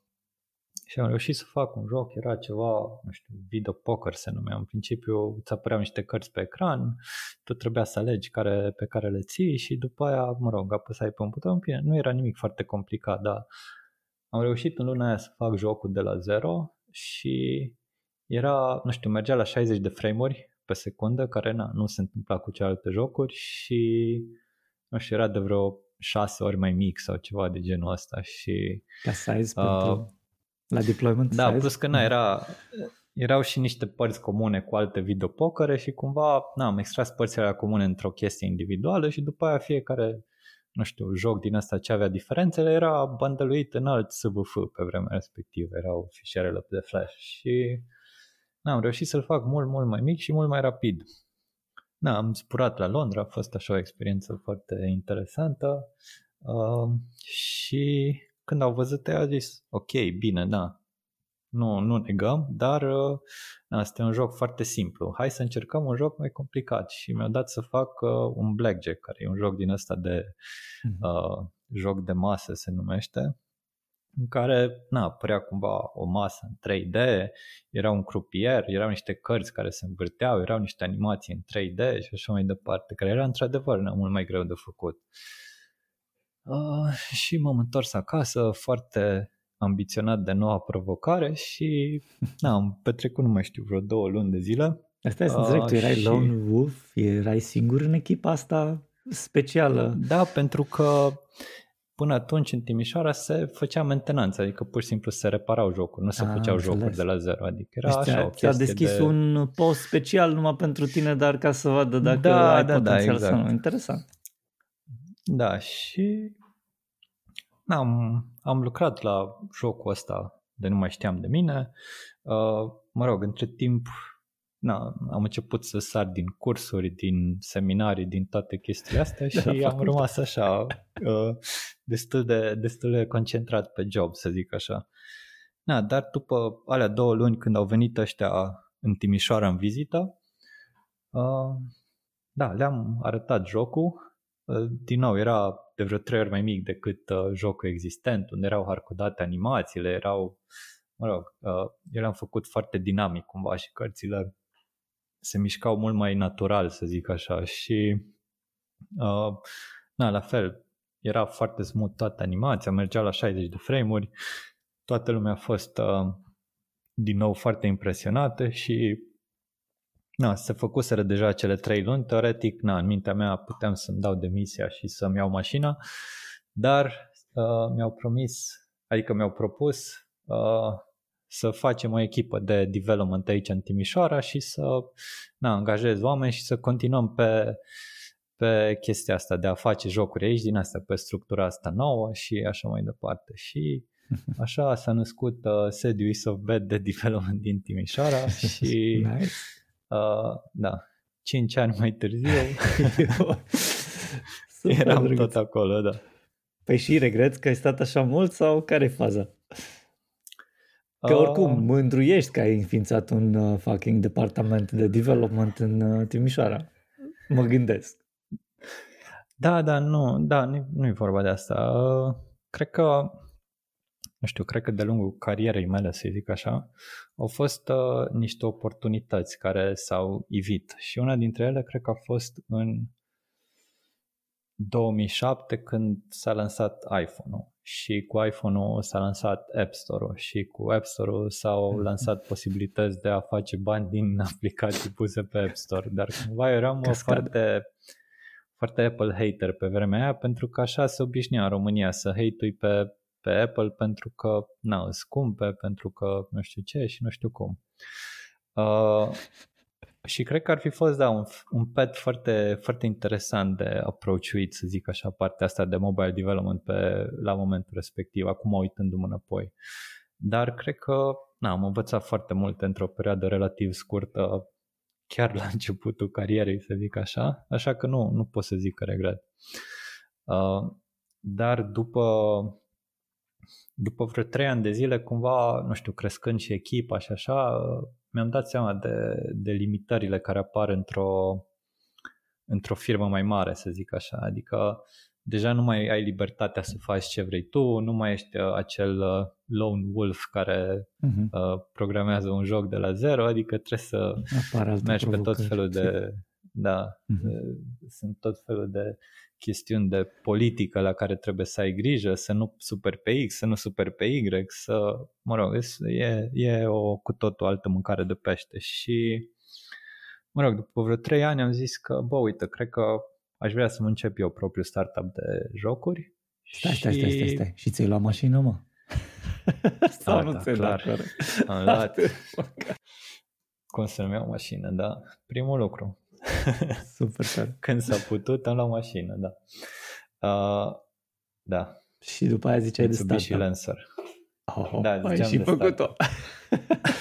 A: și am reușit să fac un joc, era ceva, nu știu, video poker se numea. În principiu îți apăreau niște cărți pe ecran, tu trebuia să alegi care, pe care le ții și după aia, mă rog, apăsai pe un buton. Bine, nu era nimic foarte complicat, dar am reușit în luna aia să fac jocul de la zero și era, nu știu, mergea la 60 de frame-uri pe secundă, care na, nu se întâmpla cu celelalte jocuri și nu știu, era de vreo șase ori mai mic sau ceva de genul ăsta și...
C: Ca size uh, pentru la deployment
A: Da,
C: size?
A: plus că na, era, erau și niște părți comune cu alte videopocăre și cumva na, am extras părțile alea comune într-o chestie individuală și după aia fiecare nu știu, joc din asta ce avea diferențele era bundluit în alt SVF pe vremea respectivă, erau fișierele de flash și na, am reușit să-l fac mult, mult mai mic și mult mai rapid. Da, am zburat la Londra, a fost așa o experiență foarte interesantă uh, și când au văzut au zis, ok, bine, da, nu, nu negăm, dar uh, asta e un joc foarte simplu. Hai să încercăm un joc mai complicat și mi-au dat să fac uh, un blackjack, care e un joc din ăsta de mhm. uh, joc de masă se numește, în care na, părea cumva o masă în 3D, era un crupier, erau niște cărți care se învârteau, erau niște animații în 3D și așa mai departe, care era într-adevăr na, mult mai greu de făcut. Uh, și m-am întors acasă foarte ambiționat de noua provocare și na, am petrecut, nu mai știu, vreo două luni de zile.
C: Asta e să înțeleg, tu erai și... lone wolf, erai singur în echipa asta specială.
A: Da, pentru că până atunci în Timișoara se făcea mentenanță, adică pur și simplu se reparau jocuri, nu se A, făceau înțeles. jocuri de la zero, adică era deci așa o chestie
C: deschis
A: de...
C: un post special numai pentru tine, dar ca să vadă dacă da, ai da, da potențial da, exact. sau nu. Interesant.
A: Da, și am, am lucrat la jocul ăsta de nu mai știam de mine. Uh, mă rog, între timp na, am început să sar din cursuri, din seminarii, din toate chestiile astea și da, am rămas așa uh, destul, de, destul de concentrat pe job, să zic așa. Na, dar după alea două luni când au venit ăștia în Timișoara în vizită, uh, da, le-am arătat jocul. Uh, din nou, era de vreo trei ori mai mic decât uh, jocul existent, unde erau harcodate animațiile, erau, mă rog, uh, el am făcut foarte dinamic cumva și cărțile se mișcau mult mai natural, să zic așa, și uh, na, la fel, era foarte smooth toată animația, mergea la 60 de frame-uri, toată lumea a fost uh, din nou foarte impresionată și na, se făcuseră deja cele trei luni, teoretic, na, în mintea mea puteam să-mi dau demisia și să-mi iau mașina, dar uh, mi-au promis, adică mi-au propus uh, să facem o echipă de development aici în Timișoara și să na, angajez oameni și să continuăm pe, pe chestia asta de a face jocuri aici, din asta, pe structura asta nouă și așa mai departe. Și așa s-a născut uh, sediul ISOFBET de development din Timișoara și nice. Uh, da, 5 ani mai târziu eram drăguț. tot acolo, da.
C: Păi și regreți că ai stat așa mult sau care e faza? Că oricum mândruiești că ai înființat un uh, fucking departament de development în uh, Timișoara. Mă gândesc.
A: Da, da, nu, da, nu, nu e vorba de asta. Uh, cred că, nu știu, cred că de lungul carierei mele, să zic așa, au fost uh, niște oportunități care s-au ivit. Și una dintre ele cred că a fost în 2007 când s-a lansat iPhone-ul. Și cu iPhone-ul s-a lansat App Store-ul și cu App Store-ul s-au mhm. lansat posibilități de a face bani din aplicații puse pe App Store, dar cumva eram foarte, foarte Apple hater pe vremea aia pentru că așa se obișnuia în România să hate pe, pe Apple pentru că na, scumpe, pentru că nu știu ce și nu știu cum. Uh, și cred că ar fi fost, da, un, un pet foarte, foarte interesant de approach să zic așa, partea asta de mobile development pe, la momentul respectiv, acum uitându-mă înapoi. Dar cred că na, am învățat foarte mult într-o perioadă relativ scurtă, chiar la începutul carierei, să zic așa, așa că nu, nu pot să zic că regret. Uh, dar după, după vreo trei ani de zile, cumva, nu știu, crescând și echipa și așa, mi-am dat seama de, de limitările care apar într-o, într-o firmă mai mare, să zic așa. Adică, deja nu mai ai libertatea să faci ce vrei tu, nu mai ești uh, acel uh, lone wolf care uh-huh. uh, programează un joc de la zero, adică trebuie să mergi pe tot felul de... Da, uh-huh. sunt tot felul de chestiuni de politică la care trebuie să ai grijă, să nu super pe X, să nu super pe Y, să, mă rog, e, e o cu totul altă mâncare de pește și, mă rog, după vreo trei ani am zis că, bă, uite, cred că aș vrea să mă încep eu propriul startup de jocuri.
C: Stai, și... stai, stai, stai, stai. Și ți-ai luat mașină, mă? Sau da, nu ți-ai
A: luat? Am luat. Cum să nu iau mașină, da. Primul lucru.
C: Super tare.
A: Când s-a putut, am luat mașină, da. Uh, da.
C: Și după aia ziceai de startup.
A: și Lancer.
C: Oh, da, ai și făcut-o.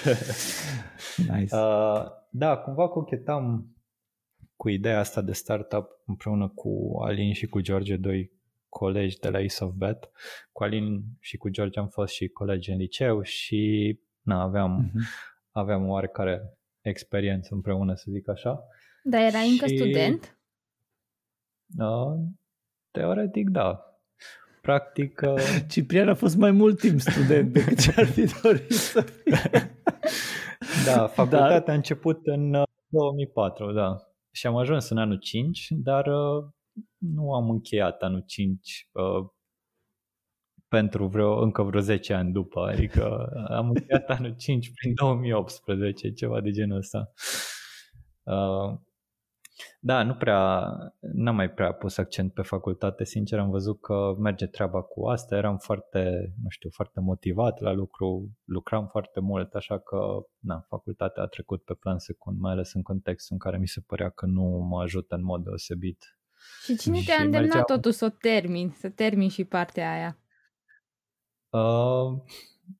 A: nice. Uh, da, cumva cochetam cu ideea asta de startup împreună cu Alin și cu George, doi colegi de la Ace of Bet. Cu Alin și cu George am fost și colegi în liceu și na, aveam, uh-huh. aveam oarecare experiență împreună, să zic așa.
B: Dar era și... încă student?
A: Uh, teoretic, da. Practic... Uh...
C: Ciprian a fost mai mult timp student decât ce-ar fi dorit să fie.
A: da, facultatea Dar... a început în 2004, da și am ajuns în anul 5, dar uh, nu am încheiat anul 5 uh, pentru vreo, încă vreo 10 ani după, adică am încheiat anul 5 prin 2018, ceva de genul ăsta. Uh, da, nu prea, n-am mai prea pus accent pe facultate, sincer am văzut că merge treaba cu asta, eram foarte, nu știu, foarte motivat la lucru, lucram foarte mult, așa că, na, facultatea a trecut pe plan secund, mai ales în contextul în care mi se părea că nu mă ajută în mod deosebit.
B: Și cine te-a îndemnat mergeam... totuși să o termin, să termin și partea aia?
A: Uh,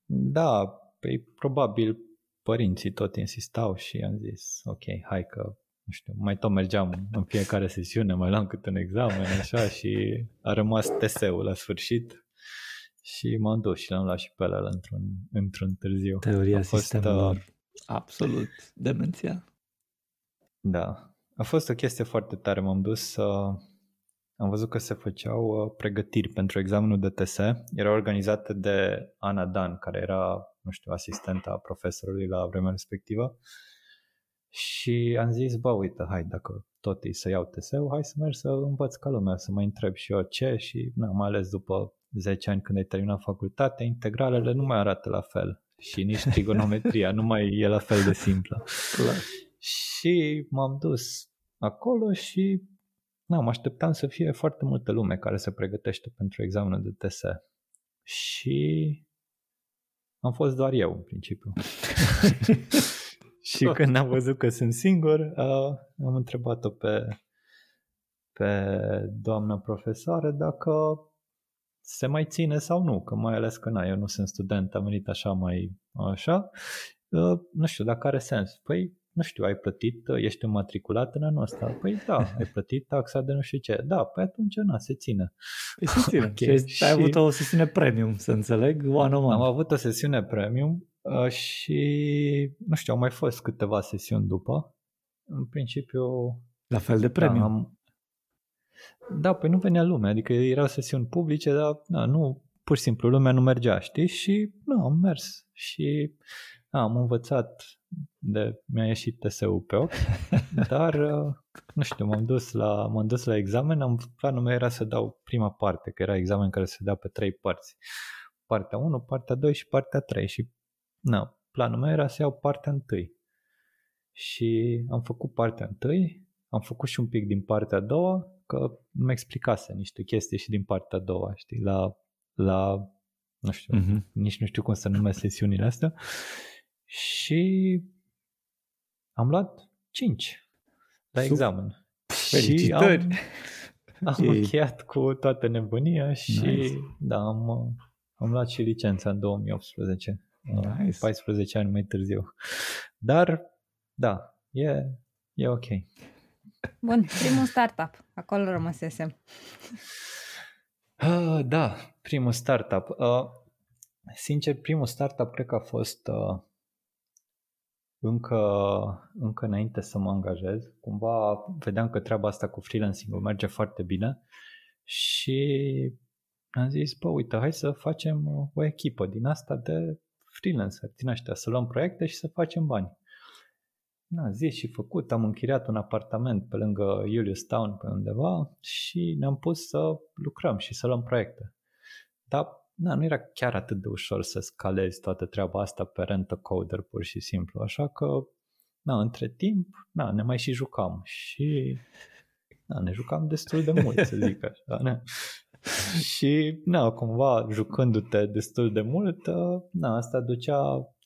A: da, păi probabil părinții tot insistau și am zis, ok, hai că nu știu, mai tot mergeam în fiecare sesiune, mai luam câte un examen, așa, și a rămas TS-ul la sfârșit și m-am dus și l-am luat și pe ăla într-un, într-un târziu.
C: Teoria a fost, sistemelor. Uh, absolut demențial.
A: Da. A fost o chestie foarte tare. M-am dus să... Uh, am văzut că se făceau uh, pregătiri pentru examenul de TS. Era organizată de Ana Dan, care era, nu știu, asistenta profesorului la vremea respectivă. Și am zis, bă, uite, hai, dacă tot e să iau TSE-ul, hai să merg să învăț ca lumea, să mă întreb și eu ce și, na, mai ales după 10 ani când ai terminat facultatea, integralele nu mai arată la fel și nici trigonometria nu mai e la fel de simplă. Clar. Și m-am dus acolo și na, mă așteptam să fie foarte multă lume care se pregătește pentru examenul de TSE. Și am fost doar eu, în principiu. Și când am văzut că sunt singur, uh, am întrebat-o pe, pe doamna profesoară dacă se mai ține sau nu, că mai ales că na, eu nu sunt student, am venit așa mai așa, uh, nu știu dacă are sens. Păi, nu știu, ai plătit, uh, ești înmatriculat în anul ăsta? Păi da, ai plătit taxa de nu știu ce. Da, păi atunci na, se ține.
C: Păi se ține. okay. Și ai avut o sesiune premium, să înțeleg, one on one.
A: Am avut o sesiune premium Uh, și, nu știu, au mai fost câteva sesiuni după. În principiu...
C: La fel de premium. Da, am...
A: da păi nu venea lumea, adică erau sesiuni publice, dar da, nu, pur și simplu lumea nu mergea, știi? Și nu, am mers și da, am învățat de, mi-a ieșit TSU pe ochi, dar uh, nu știu, m-am dus la, m-am dus la examen, am, planul meu era să dau prima parte, că era examen care se dea pe trei părți. Partea 1, partea 2 și partea 3 și na, planul meu era să iau partea întâi. Și am făcut partea întâi, am făcut și un pic din partea a doua, că mi explicase niște chestii și din partea a doua, știi, la, la nu știu, uh-huh. nici nu știu cum să numesc sesiunile astea. Și am luat 5 la Sub. examen.
C: Felicitări!
A: Și am, am încheiat cu toată nebunia și nice. da, am, am luat și licența în 2018. Nice. 14 ani mai târziu. Dar, da, e, e ok.
B: Bun, primul startup. Acolo rămăsesem.
A: Uh, da, primul startup. Uh, sincer, primul startup cred că a fost uh, încă, încă înainte să mă angajez. Cumva vedeam că treaba asta cu freelancing merge foarte bine și am zis, bă, uite, hai să facem o echipă din asta de freelancer, din ăștia, să luăm proiecte și să facem bani. Na, zis și făcut, am închiriat un apartament pe lângă Julius Town pe undeva și ne-am pus să lucrăm și să luăm proiecte. Dar na, nu era chiar atât de ușor să scalezi toată treaba asta pe rent coder pur și simplu, așa că na, între timp na, ne mai și jucam și na, ne jucam destul de mult, să zic așa. Na. și na, cumva jucându-te destul de mult, uh, na, asta ducea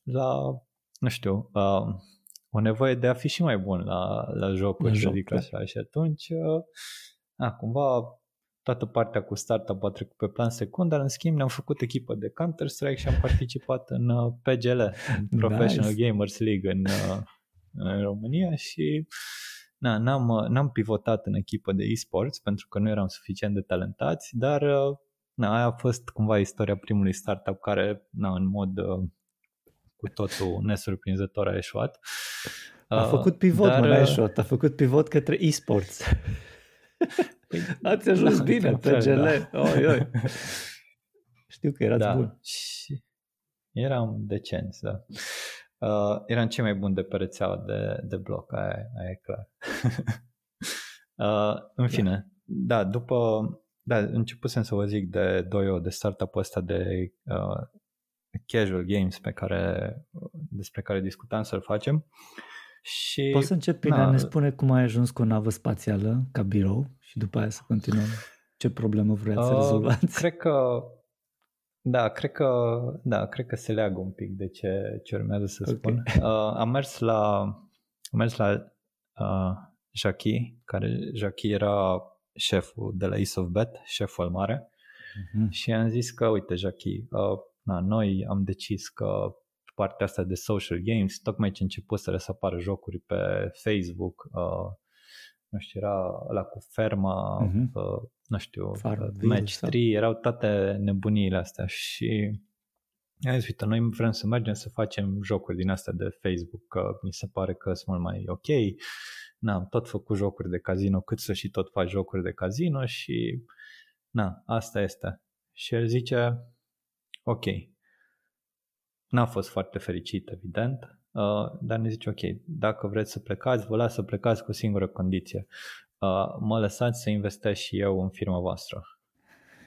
A: la, nu știu, uh, o nevoie de a fi și mai bun la, la jocuri, să zic da. așa. Și atunci, uh, na, cumva toată partea cu startup a trecut pe plan secund, dar în schimb ne-am făcut echipă de Counter-Strike și am participat în uh, PGL, Professional nice. Gamers League în, uh, în România și na, n-am, uh, n-am pivotat în echipă de e-sports pentru că nu eram suficient de talentați, dar na, aia a fost cumva istoria primului startup care na, în mod cu totul nesurprinzător a eșuat.
C: A făcut pivot, dar, mă, n-a eșuat, a făcut pivot către e-sports. Păi, Ați ajuns da, bine pe GL. Da. Oi, oi. Știu că erați da. bun.
A: Și eram decenți, da. Uh, eram cei mai buni de pe rețeaua de, de bloc, aia, aia e clar. uh, în da. fine, da. da, după, da, începusem să vă zic de 2 de startup-ul ăsta de uh, casual games pe care, despre care discutam să-l facem. Uh, și,
C: Poți să începi prin a ne spune cum ai ajuns cu o navă spațială ca birou și după aia să continuăm. Ce problemă vreați uh, să rezolvați?
A: Cred că da, cred că, da, cred că se leagă un pic de ce, ce urmează să okay. spun. Uh, am mers la, am mers la uh, Jackie, care Jackie era șeful de la Ace of Bet, șeful al mare, uh-huh. și am zis că, uite, Jackie, uh, na, noi am decis că partea asta de social games, tocmai ce început să să apară jocuri pe Facebook, uh, nu știu, era la cu Ferma, uh-huh. uh, nu știu, Farm, uh, Match 3, erau toate nebuniile astea și am zis, uite, noi vrem să mergem să facem jocuri din astea de Facebook, că mi se pare că sunt mult mai ok. N-am tot făcut jocuri de casino, cât să și tot faci jocuri de casino și na, asta este. Și el zice, ok, N-a fost foarte fericit, evident, uh, dar ne zice, ok, dacă vreți să plecați, vă las să plecați cu o singură condiție. Uh, mă lăsați să investesc și eu în firma voastră.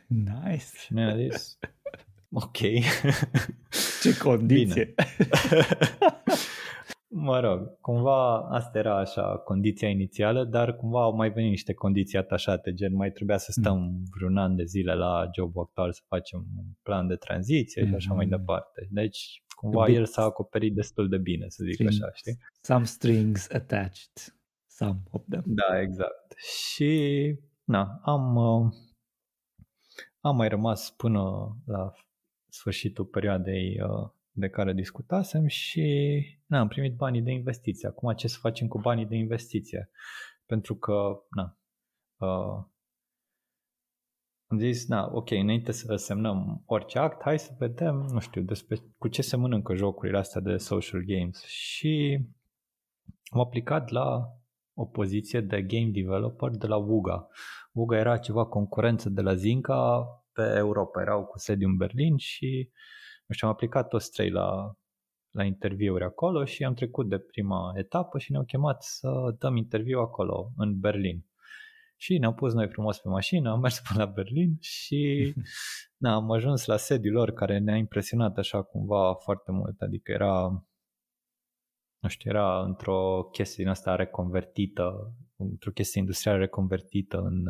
C: Nice.
A: Și ne-a zis, ok.
C: Ce condiție.
A: Mă rog, cumva asta era așa condiția inițială, dar cumva au mai venit niște condiții atașate, gen mai trebuia să stăm mm. vreun an de zile la job actual să facem un plan de tranziție mm-hmm. și așa mai mm-hmm. departe. Deci cumva el s-a acoperit destul de bine, să zic strings, așa, știi?
C: Some strings attached, some of them.
A: Da, exact. Și na, am, uh, am mai rămas până la sfârșitul perioadei uh, de care discutasem și na, am primit banii de investiție. Acum ce să facem cu banii de investiție? Pentru că, na, uh, am zis, na, ok, înainte să semnăm orice act, hai să vedem, nu știu, despre cu ce se mănâncă jocurile astea de social games. Și am aplicat la o poziție de game developer de la Wuga. Wuga era ceva concurență de la Zinca pe Europa, erau cu sediu în Berlin și nu știu, am aplicat toți trei la, la interviuri acolo și am trecut de prima etapă și ne-au chemat să dăm interviu acolo, în Berlin. Și ne-am pus noi frumos pe mașină, am mers până la Berlin și na, am ajuns la sediul lor care ne-a impresionat așa cumva foarte mult, adică era nu știu, era într-o chestie din asta reconvertită, într-o chestie industrială reconvertită în,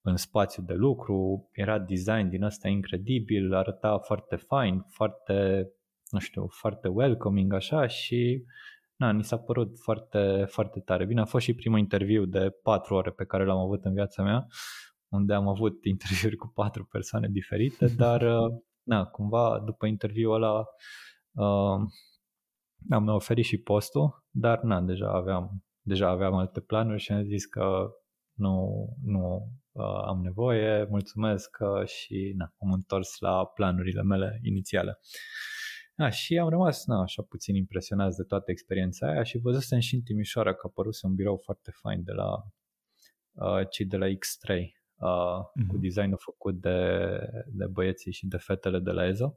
A: în spațiu de lucru, era design din asta incredibil, arăta foarte fine, foarte, nu știu, foarte welcoming așa și na, ni s-a părut foarte, foarte tare. Bine, a fost și primul interviu de patru ore pe care l-am avut în viața mea, unde am avut interviuri cu patru persoane diferite, dar na, cumva după interviul ăla uh, am oferit și postul, dar na, deja aveam, deja aveam alte planuri și am zis că nu, nu uh, am nevoie, mulțumesc uh, și na, am întors la planurile mele inițiale. Da, și am rămas na, așa puțin impresionați de toată experiența aia și văzusem și în Timișoara că a apărut un birou foarte fain de la uh, cei de la X3. uh, mm-hmm. cu designul făcut de, de băieții și de fetele de la EZO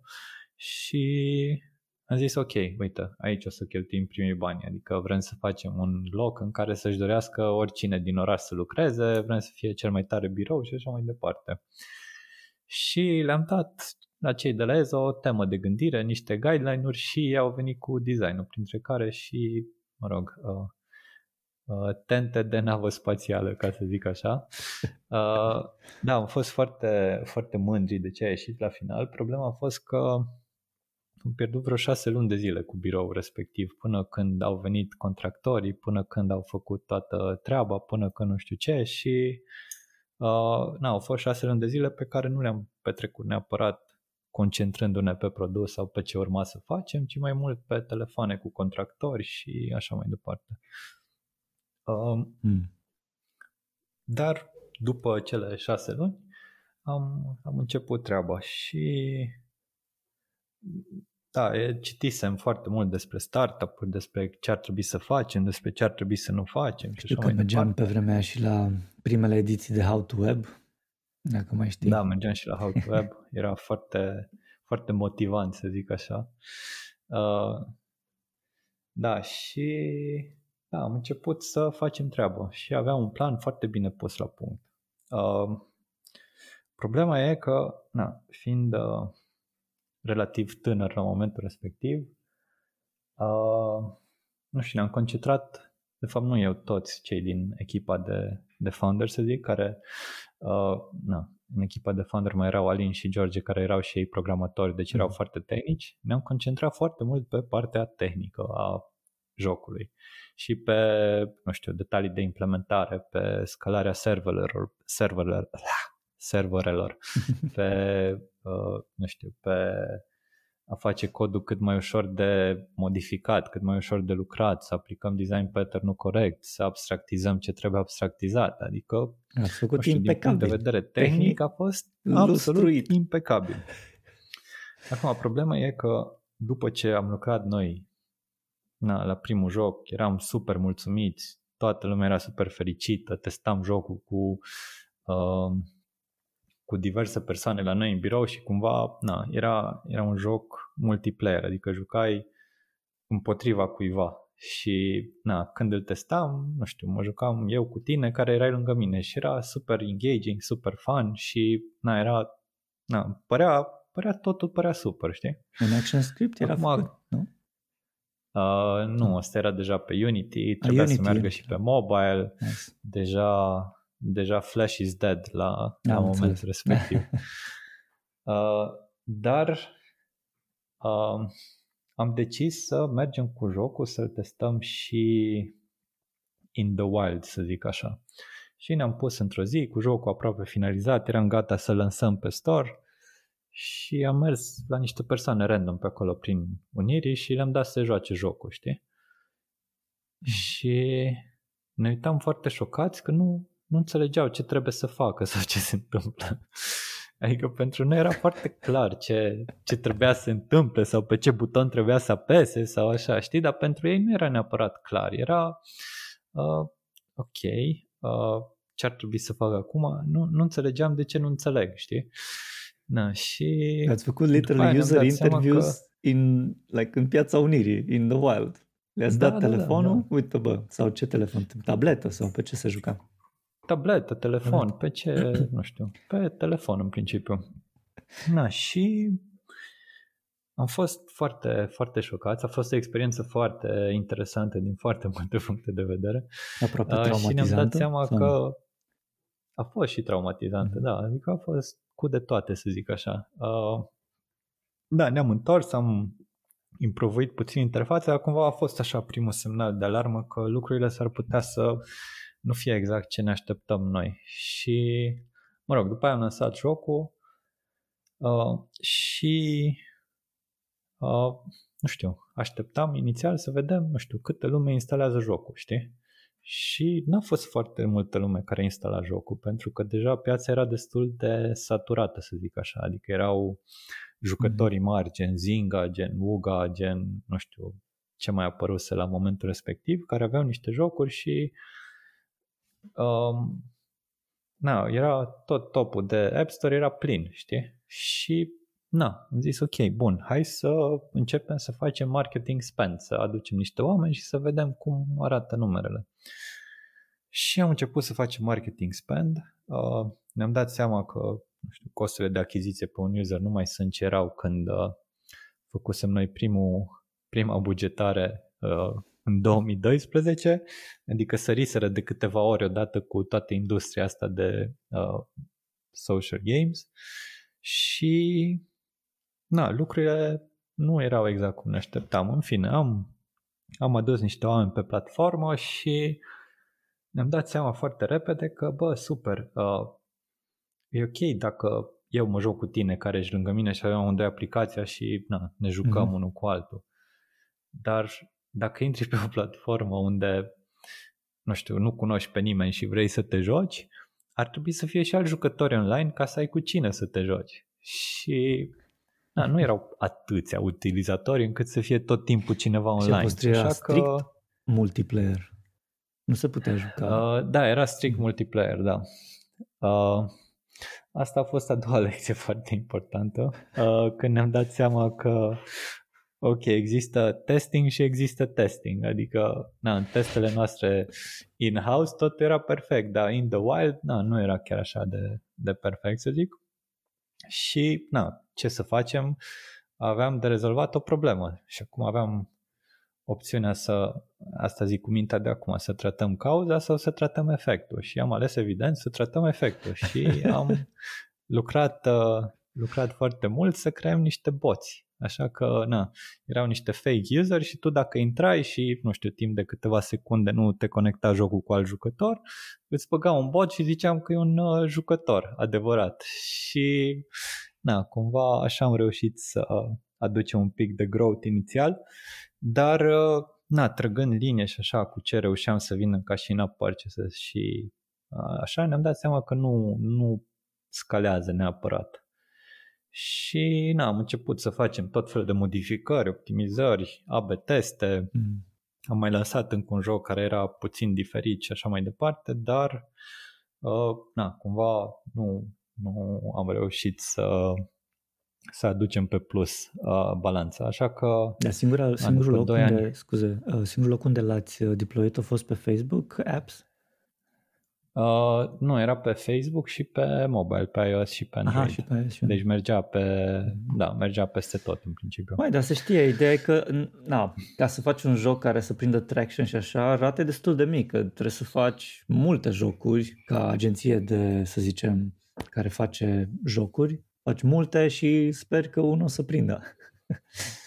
A: și am zis ok, uite, aici o să cheltuim primii bani, adică vrem să facem un loc în care să-și dorească oricine din oraș să lucreze, vrem să fie cel mai tare birou și așa mai departe. Și le-am dat la cei de la EZO o temă de gândire, niște guideline-uri și ei au venit cu designul, printre care și, mă rog, uh, uh, tente de navă spațială, ca să zic așa. Uh, da, am fost foarte, foarte mândri de ce a ieșit la final. Problema a fost că am pierdut vreo șase luni de zile cu birou respectiv, până când au venit contractorii, până când au făcut toată treaba, până când nu știu ce și uh, na, au fost șase luni de zile pe care nu le-am petrecut neapărat concentrându-ne pe produs sau pe ce urma să facem, ci mai mult pe telefoane cu contractori și așa mai departe. Uh, mm. Dar după cele șase luni am, am început treaba și da, citisem foarte mult despre startup-uri, despre ce ar trebui să facem, despre ce ar trebui să nu facem.
C: Știu că mergeam departe. pe vremea și la primele ediții de How to Web, dacă mai știi.
A: Da, mergeam și la How to Web, era foarte, foarte motivant să zic așa. Uh, da, și da, am început să facem treabă și aveam un plan foarte bine pus la punct. Uh, problema e că, na, fiind uh, relativ tânăr la momentul respectiv. Uh, nu știu, ne-am concentrat, de fapt nu eu, toți cei din echipa de, de founder, să zic, care, uh, na, în echipa de founder mai erau Alin și George, care erau și ei programatori, deci erau mm. foarte tehnici. Ne-am concentrat foarte mult pe partea tehnică a jocului și pe, nu știu, detalii de implementare, pe scalarea serverelor, serverelor, serverelor, pe, uh, nu știu, pe a face codul cât mai ușor de modificat, cât mai ușor de lucrat, să aplicăm design pattern-ul corect, să abstractizăm ce trebuie abstractizat. Adică,
C: Ați făcut știu, impecabil.
A: din punct de vedere tehnic, tehnic a fost absolut impecabil. Acum, problema e că după ce am lucrat noi na, la primul joc, eram super mulțumiți, toată lumea era super fericită, testam jocul cu uh, cu diverse persoane la noi în birou și cumva na, era, era un joc multiplayer, adică jucai împotriva cuiva și na, când îl testam, nu știu, mă jucam eu cu tine care erai lângă mine și era super engaging, super fun și na, era, na, părea, părea totul părea super, știi?
C: Un action script era Acum, făcut, nu?
A: Uh, nu, asta era deja pe Unity, trebuia Unity, să meargă și pe mobile, nice. deja deja Flash is dead la, la momentul respectiv. uh, dar uh, am decis să mergem cu jocul, să-l testăm și in the wild, să zic așa. Și ne-am pus într-o zi cu jocul aproape finalizat, eram gata să lansăm pe store și am mers la niște persoane random pe acolo prin Unirii și le-am dat să joace jocul, știi? Mm. Și ne uitam foarte șocați că nu, nu înțelegeau ce trebuie să facă sau ce se întâmplă. Adică pentru noi era foarte clar ce, ce trebuia să se întâmple sau pe ce buton trebuia să apese sau așa, știi? Dar pentru ei nu era neapărat clar. Era uh, ok, uh, ce ar trebui să fac acum? Nu, nu înțelegeam de ce nu înțeleg, știi? Na, și
C: Ați făcut literally user interviews că... in, like, în piața Unirii, in the wild. Le-ați da, dat da, telefonul? Da, da. Uite bă, sau ce telefon? Tabletă sau pe ce se juca?
A: Tabletă, telefon, pe ce, nu știu, pe telefon în principiu. Na, și am fost foarte, foarte șocați. A fost o experiență foarte interesantă din foarte multe puncte de vedere.
C: Aproape uh, Și ne-am dat
A: seama sau? că a fost și traumatizantă, mm. da. Adică a fost cu de toate, să zic așa. Uh, da, ne-am întors, am improvuit puțin interfața, cumva a fost așa primul semnal de alarmă că lucrurile s-ar putea să nu fie exact ce ne așteptăm noi. Și, mă rog, după aia am lansat jocul uh, și, uh, nu știu, așteptam inițial să vedem, nu știu, câte lume instalează jocul, știi? Și n-a fost foarte multă lume care instala jocul, pentru că deja piața era destul de saturată, să zic așa, adică erau jucătorii mari, gen Zynga, gen Uga, gen, nu știu, ce mai apăruse la momentul respectiv, care aveau niște jocuri și uh, Um, na, era tot topul de App Store era plin, știi? Și na, am zis ok, bun, hai să începem să facem marketing spend, să aducem niște oameni și să vedem cum arată numerele. Și am început să facem marketing spend, uh, ne-am dat seama că nu știu, costurile de achiziție pe un user nu mai sunt ce erau când uh, făcusem noi primul, prima bugetare uh, în 2012, adică săriseră de câteva ori odată cu toată industria asta de uh, social games și na, lucrurile nu erau exact cum ne așteptam. În fine, am, am adus niște oameni pe platformă și ne-am dat seama foarte repede că, bă, super, uh, e ok dacă eu mă joc cu tine care ești lângă mine și avem unde aplicația și na, ne jucăm mm-hmm. unul cu altul. Dar dacă intri pe o platformă unde, nu știu, nu cunoști pe nimeni și vrei să te joci, ar trebui să fie și alți jucători online ca să ai cu cine să te joci. Și da, nu erau atâția utilizatori încât să fie tot timpul cineva online.
C: Și Așa strict că... multiplayer. Nu se putea juca.
A: Uh, da, era strict multiplayer, da. Uh, asta a fost a doua lecție foarte importantă, uh, când ne-am dat seama că ok, există testing și există testing, adică na, în testele noastre in-house tot era perfect, dar in the wild na, nu era chiar așa de, de perfect, să zic. Și na, ce să facem? Aveam de rezolvat o problemă și acum aveam opțiunea să, asta zic cu mintea de acum, să tratăm cauza sau să tratăm efectul și am ales evident să tratăm efectul și am lucrat, uh, lucrat foarte mult să creăm niște boți Așa că, na, erau niște fake user și tu dacă intrai și, nu știu, timp de câteva secunde nu te conecta jocul cu alt jucător, îți băga un bot și ziceam că e un uh, jucător adevărat. Și, na, cumva așa am reușit să aducem un pic de growth inițial, dar, uh, na, trăgând linie și așa cu ce reușeam să vină ca și în up purchases și uh, așa ne-am dat seama că nu, nu scalează neapărat. Și na, am început să facem tot fel de modificări, optimizări, AB teste. Mm. Am mai lansat încă un joc care era puțin diferit și așa mai departe, dar uh, na, cumva nu, nu am reușit să să aducem pe plus uh, balanța. Așa că...
C: Da, singura, singurul, loc unde, ani... scuze, uh, singurul loc unde l-ați uh, deployat a fost pe Facebook Apps?
A: Uh, nu, era pe Facebook și pe mobile, pe iOS și pe Android. Aha, și pe iOS și deci mergea pe, da, mergea peste tot în principiu.
C: Mai, dar să știe, ideea e că, na, ca să faci un joc care să prindă traction și așa, rate destul de mică. Trebuie să faci multe jocuri ca agenție de, să zicem, care face jocuri. Faci multe și sper că unul o să prindă.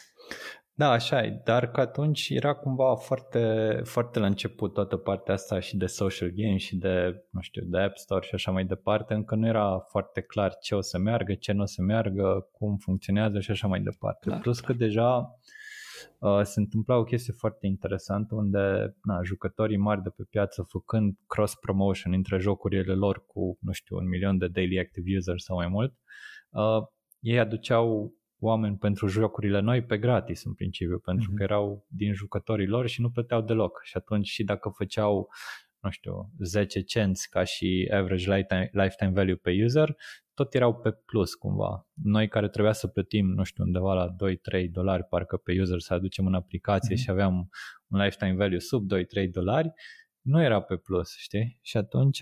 A: Da, așa e, dar că atunci era cumva foarte, foarte la început toată partea asta și de social game și de, nu știu, de App Store și așa mai departe, încă nu era foarte clar ce o să meargă, ce nu o să meargă, cum funcționează și așa mai departe. Clar, Plus că deja uh, se întâmpla o chestie foarte interesantă unde na, jucătorii mari de pe piață făcând cross-promotion între jocurile lor cu, nu știu, un milion de daily active users sau mai mult, uh, ei aduceau oameni pentru jocurile noi pe gratis în principiu, pentru mm-hmm. că erau din jucătorii lor și nu plăteau deloc. Și atunci și dacă făceau nu știu, 10 cenți ca și average lifetime, lifetime value pe user, tot erau pe plus cumva. Noi care trebuia să plătim, nu știu, undeva la 2-3 dolari parcă pe user să aducem în aplicație mm-hmm. și aveam un lifetime value sub 2-3 dolari, nu era pe plus, știi? Și atunci,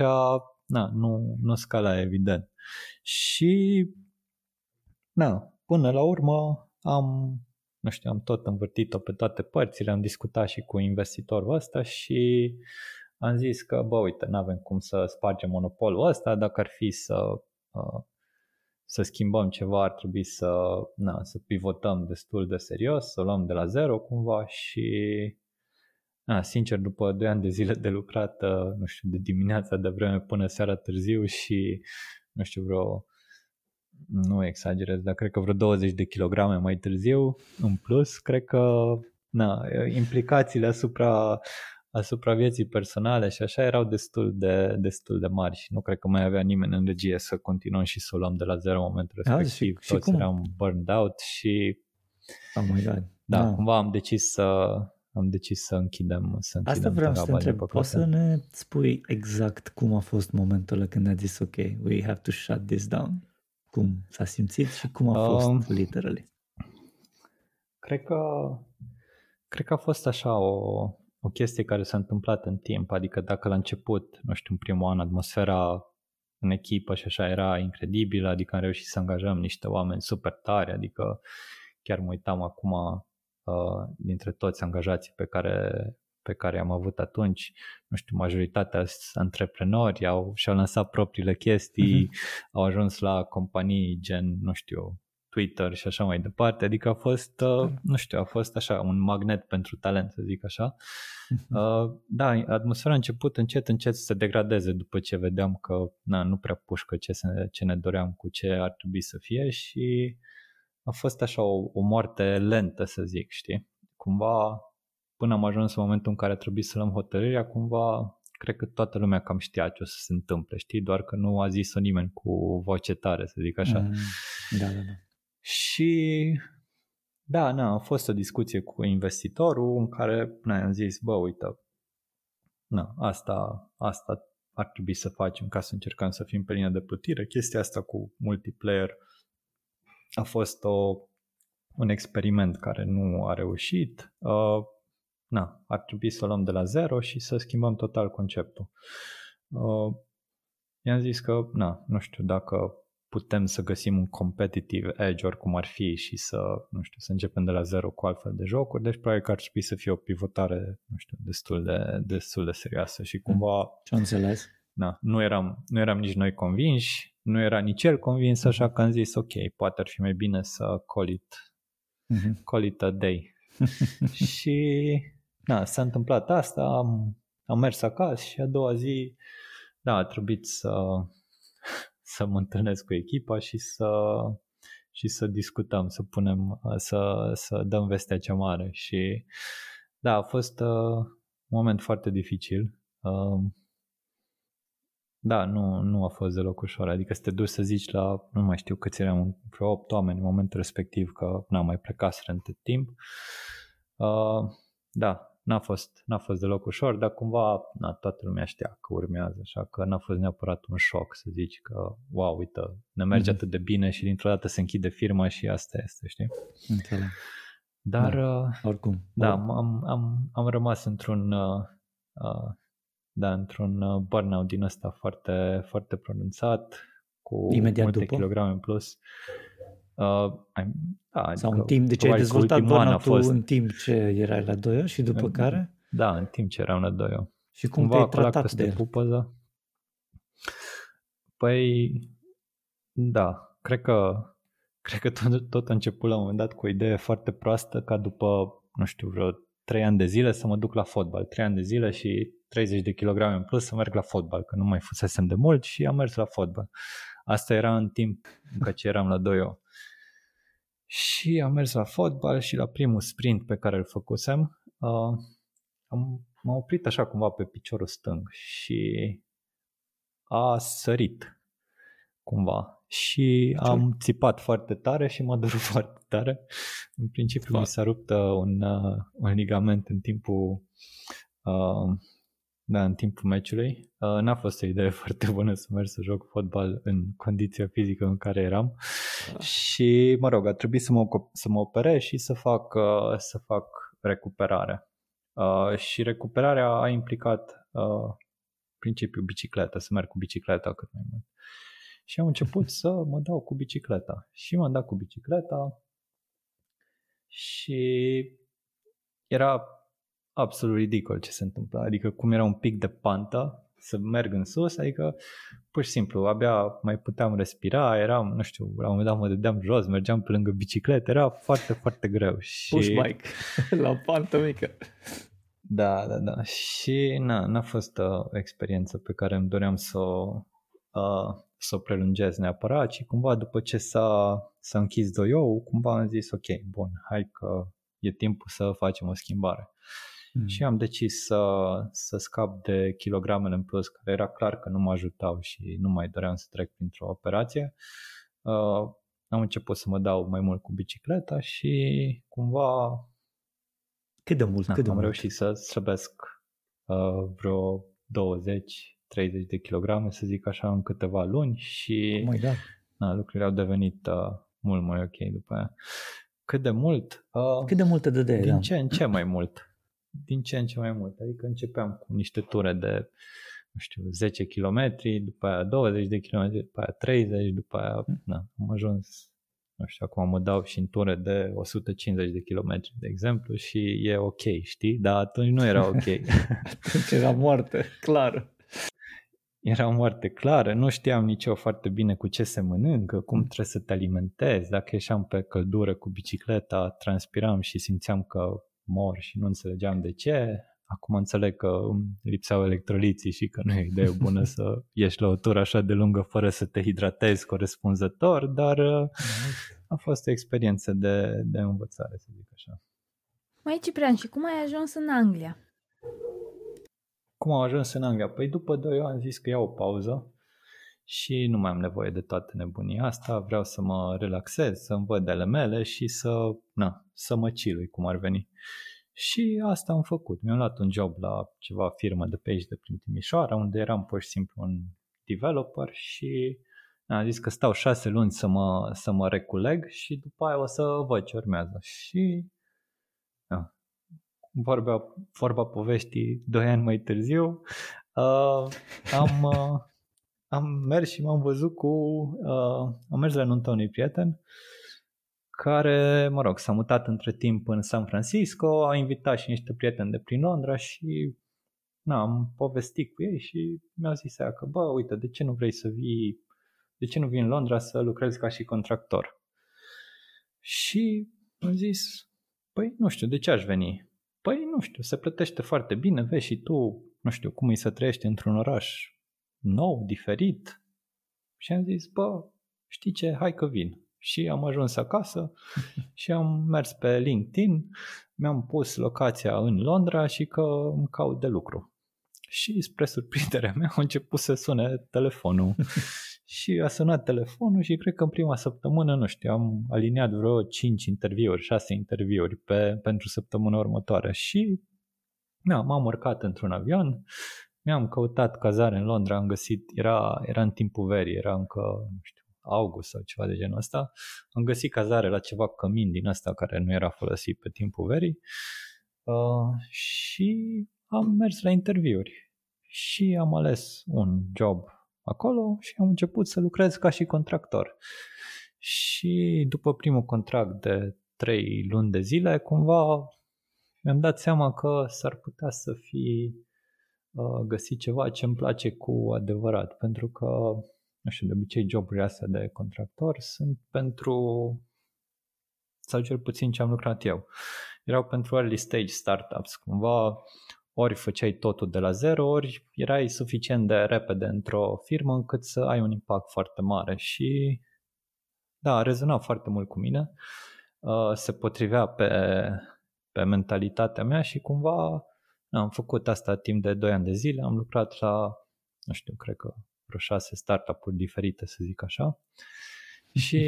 A: na, nu, nu scala evident. Și, na, Până la urmă am, nu știu, am tot învârtit-o pe toate părțile, am discutat și cu investitorul ăsta și am zis că, bă, uite, nu avem cum să spargem monopolul ăsta, dacă ar fi să, uh, să schimbăm ceva, ar trebui să, na, să pivotăm destul de serios, să o luăm de la zero cumva și na, sincer, după 2 ani de zile de lucrat, uh, nu știu, de dimineața de vreme până seara târziu și, nu știu, vreo nu exagerez, dar cred că vreo 20 de kilograme mai târziu, în plus, cred că na, implicațiile asupra, asupra vieții personale și așa erau destul de, destul de mari și nu cred că mai avea nimeni în regie să continuăm și să o luăm de la zero în momentul respectiv. Da, și, Toți și eram burned out și
C: oh my God.
A: Da, da, cumva am decis să, am decis să închidem, să închidem
C: Asta vreau să te întreb, poți
A: să
C: ne spui exact cum a fost momentul ăla când a zis ok, we have to shut this down? Cum s-a simțit și cum a fost um, literally?
A: Cred că, cred că a fost așa o, o chestie care s-a întâmplat în timp, adică dacă la început, nu știu, în primul an atmosfera în echipă și așa era incredibilă, adică am reușit să angajăm niște oameni super tari, adică chiar mă uitam acum uh, dintre toți angajații pe care, pe care am avut atunci, nu știu, majoritatea sunt antreprenori, au, și-au lansat propriile chestii, uh-huh. au ajuns la companii gen, nu știu, Twitter și așa mai departe, adică a fost, uh, nu știu, a fost așa un magnet pentru talent, să zic așa. Mhm. Uh, da, atmosfera a început încet, încet să se degradeze după ce vedeam că na, nu prea pușcă ce, se, ce ne doream cu ce ar trebui să fie și a fost așa o, o moarte lentă, să zic, știi? Cumva, până am ajuns în momentul în care a trebuit să luăm hotărârea, cumva cred că toată lumea cam știa ce o să se întâmple, știi? Doar că nu a zis-o nimeni cu voce tare, să zic așa. Mm,
C: da, da, da.
A: Și da, na, a fost o discuție cu investitorul în care na, am zis, bă, uite, na, asta, asta ar trebui să facem ca să încercăm să fim pe linia de plutire. Chestia asta cu multiplayer a fost o, un experiment care nu a reușit. Uh, na, ar trebui să o luăm de la zero și să schimbăm total conceptul. Uh, i-am zis că, na, nu știu dacă putem să găsim un competitive edge oricum ar fi și să, nu știu, să începem de la zero cu altfel de jocuri, deci probabil că ar trebui să fie o pivotare, nu știu, destul de, destul de serioasă și cumva...
C: Ce înțeles?
A: Na, nu eram, nu eram nici noi convinși, nu era nici el convins, așa că am zis, ok, poate ar fi mai bine să call it, mm-hmm. call it a day. și na, s-a întâmplat asta, am, am mers acasă și a doua zi, da, a trebuit să să mă întâlnesc cu echipa și să, și să discutăm, să punem, să, să dăm vestea cea mare și da, a fost uh, un moment foarte dificil. Uh, da, nu, nu a fost deloc ușor, adică să te duci să zici la, nu mai știu câți eram, vreo 8 oameni în momentul respectiv că n-am mai plecat între timp. Uh, da, N-a fost, n-a fost deloc ușor, dar cumva na, toată lumea știa că urmează, așa că n-a fost neapărat un șoc să zici că, wow, uite, ne merge mm-hmm. atât de bine și dintr-o dată se închide firma și asta este, știi?
C: Înțeleg.
A: Dar, da, uh,
C: oricum.
A: Da, am, am, am rămas într-un, uh, uh, da, într-un uh, burnout din ăsta foarte, foarte pronunțat, cu
C: Imediat
A: multe
C: după?
A: kilograme în plus. Uh,
C: da, Sau în timp, deci ai dezvoltat burnout fost... în timp ce erai la Doio și după în, care?
A: Da, în timp ce eram la Doio.
C: Și cum Cumva te-ai tratat de el?
A: Pupăză. Păi, da, cred că cred că tot, tot a început la un moment dat cu o idee foarte proastă ca după, nu știu, vreo 3 ani de zile să mă duc la fotbal. 3 ani de zile și 30 de kilograme în plus să merg la fotbal, că nu mai fusesem de mult și am mers la fotbal. Asta era în timp în ce eram la Doio. Și am mers la fotbal și la primul sprint pe care îl făcusem, uh, am, m-am oprit așa cumva pe piciorul stâng și a sărit cumva. Și am țipat foarte tare și m-a durut foarte tare. În principiu mi s-a rupt uh, un, uh, un ligament în timpul uh, da, în timpul meciului. Uh, n-a fost o idee foarte bună să merg să joc fotbal în condiția fizică în care eram. Da. Și, mă rog, a trebuit să mă, să mă operez și să fac, uh, să fac recuperare. Uh, și recuperarea a implicat uh, principiul bicicletă, să merg cu bicicleta cât mai mult. Și am început să mă dau cu bicicleta. Și m-am dat cu bicicleta și era absolut ridicol ce se întâmplă. Adică cum era un pic de pantă să merg în sus, adică pur și simplu abia mai puteam respira, eram, nu știu, la un moment dat mă dădeam jos, mergeam pe lângă bicicletă, era foarte, foarte greu. Și...
C: Push bike la pantă mică.
A: Da, da, da. Și na, n-a fost o experiență pe care îmi doream să o, uh, să o prelungesc neapărat, ci cumva după ce s-a, s-a închis doiou, cumva am zis ok, bun, hai că e timpul să facem o schimbare. Mm. Și am decis să, să scap de kilogramele în plus, care era clar că nu mă ajutau și nu mai doream să trec printr-o operație. Uh, am început să mă dau mai mult cu bicicleta și cumva
C: Cât de mult?
A: Na,
C: cât de
A: am
C: mult?
A: reușit să slăbesc uh, vreo 20 30 de kilograme, să zic așa, în câteva luni și
C: Oh my God.
A: na, lucrurile au devenit uh, mult mai ok după aia. Cât de mult? Uh,
C: Cât de mult te dădeai?
A: din
C: da?
A: ce în ce mai mult. Din ce în ce mai mult. Adică începeam cu niște ture de, nu știu, 10 km, după aia 20 de km, după aia 30, după aia, na, am ajuns, nu știu, acum mă dau și în ture de 150 de km, de exemplu, și e ok, știi? Dar atunci nu era ok.
C: Atunci era moarte, clar.
A: era foarte clară, nu știam nici eu foarte bine cu ce se mănâncă, cum trebuie să te alimentezi, dacă ieșeam pe căldură cu bicicleta, transpiram și simțeam că mor și nu înțelegeam de ce. Acum înțeleg că îmi lipseau electroliții și că nu e idee bună să ieși la o tură așa de lungă fără să te hidratezi corespunzător, dar uh, a fost o experiență de, de învățare, să zic așa.
B: Mai Ciprian, și cum ai ajuns în Anglia?
A: Cum am ajuns în Anglia? Păi după 2 ani am zis că iau o pauză și nu mai am nevoie de toată nebunia asta, vreau să mă relaxez, să-mi văd ale mele și să, na, să mă cilui cum ar veni. Și asta am făcut. Mi-am luat un job la ceva firmă de pe aici, de prin Timișoara, unde eram pur și simplu un developer și am zis că stau șase luni să mă, să mă reculeg și după aia o să văd ce urmează. Și na, vorba, vorba poveștii doi ani mai târziu, uh, am, uh, am mers și m-am văzut cu... Uh, am mers la nunta unui prieten care, mă rog, s-a mutat între timp în San Francisco, a invitat și niște prieteni de prin Londra și na, am povestit cu ei și mi-au zis aia că, bă, uite, de ce nu vrei să vii, de ce nu vii în Londra să lucrezi ca și contractor? Și am zis, păi nu știu, de ce aș veni? Păi nu știu, se plătește foarte bine, vezi și tu, nu știu, cum îi să trăiești într-un oraș nou, diferit. Și am zis, bă, știi ce, hai că vin. Și am ajuns acasă și am mers pe LinkedIn, mi-am pus locația în Londra și că îmi caut de lucru. Și spre surprinderea mea a început să sune telefonul. și a sunat telefonul și cred că în prima săptămână, nu știu, am aliniat vreo 5 interviuri, 6 interviuri pe, pentru săptămâna următoare și da, m-am urcat într-un avion, mi-am căutat cazare în Londra, am găsit, era, era în timpul verii, era încă, nu știu, august sau ceva de genul ăsta, am găsit cazare la ceva cămin din ăsta care nu era folosit pe timpul verii uh, și am mers la interviuri și am ales un job acolo și am început să lucrez ca și contractor. Și după primul contract de trei luni de zile, cumva mi-am dat seama că s-ar putea să fi uh, găsit ceva ce îmi place cu adevărat, pentru că, nu știu, de obicei joburile astea de contractor sunt pentru, sau cel puțin ce am lucrat eu, erau pentru early stage startups, cumva ori făceai totul de la zero, ori erai suficient de repede într-o firmă încât să ai un impact foarte mare. Și da, a rezonat foarte mult cu mine, uh, se potrivea pe, pe mentalitatea mea și cumva na, am făcut asta timp de 2 ani de zile, am lucrat la, nu știu, cred că vreo șase startup-uri diferite, să zic așa. Și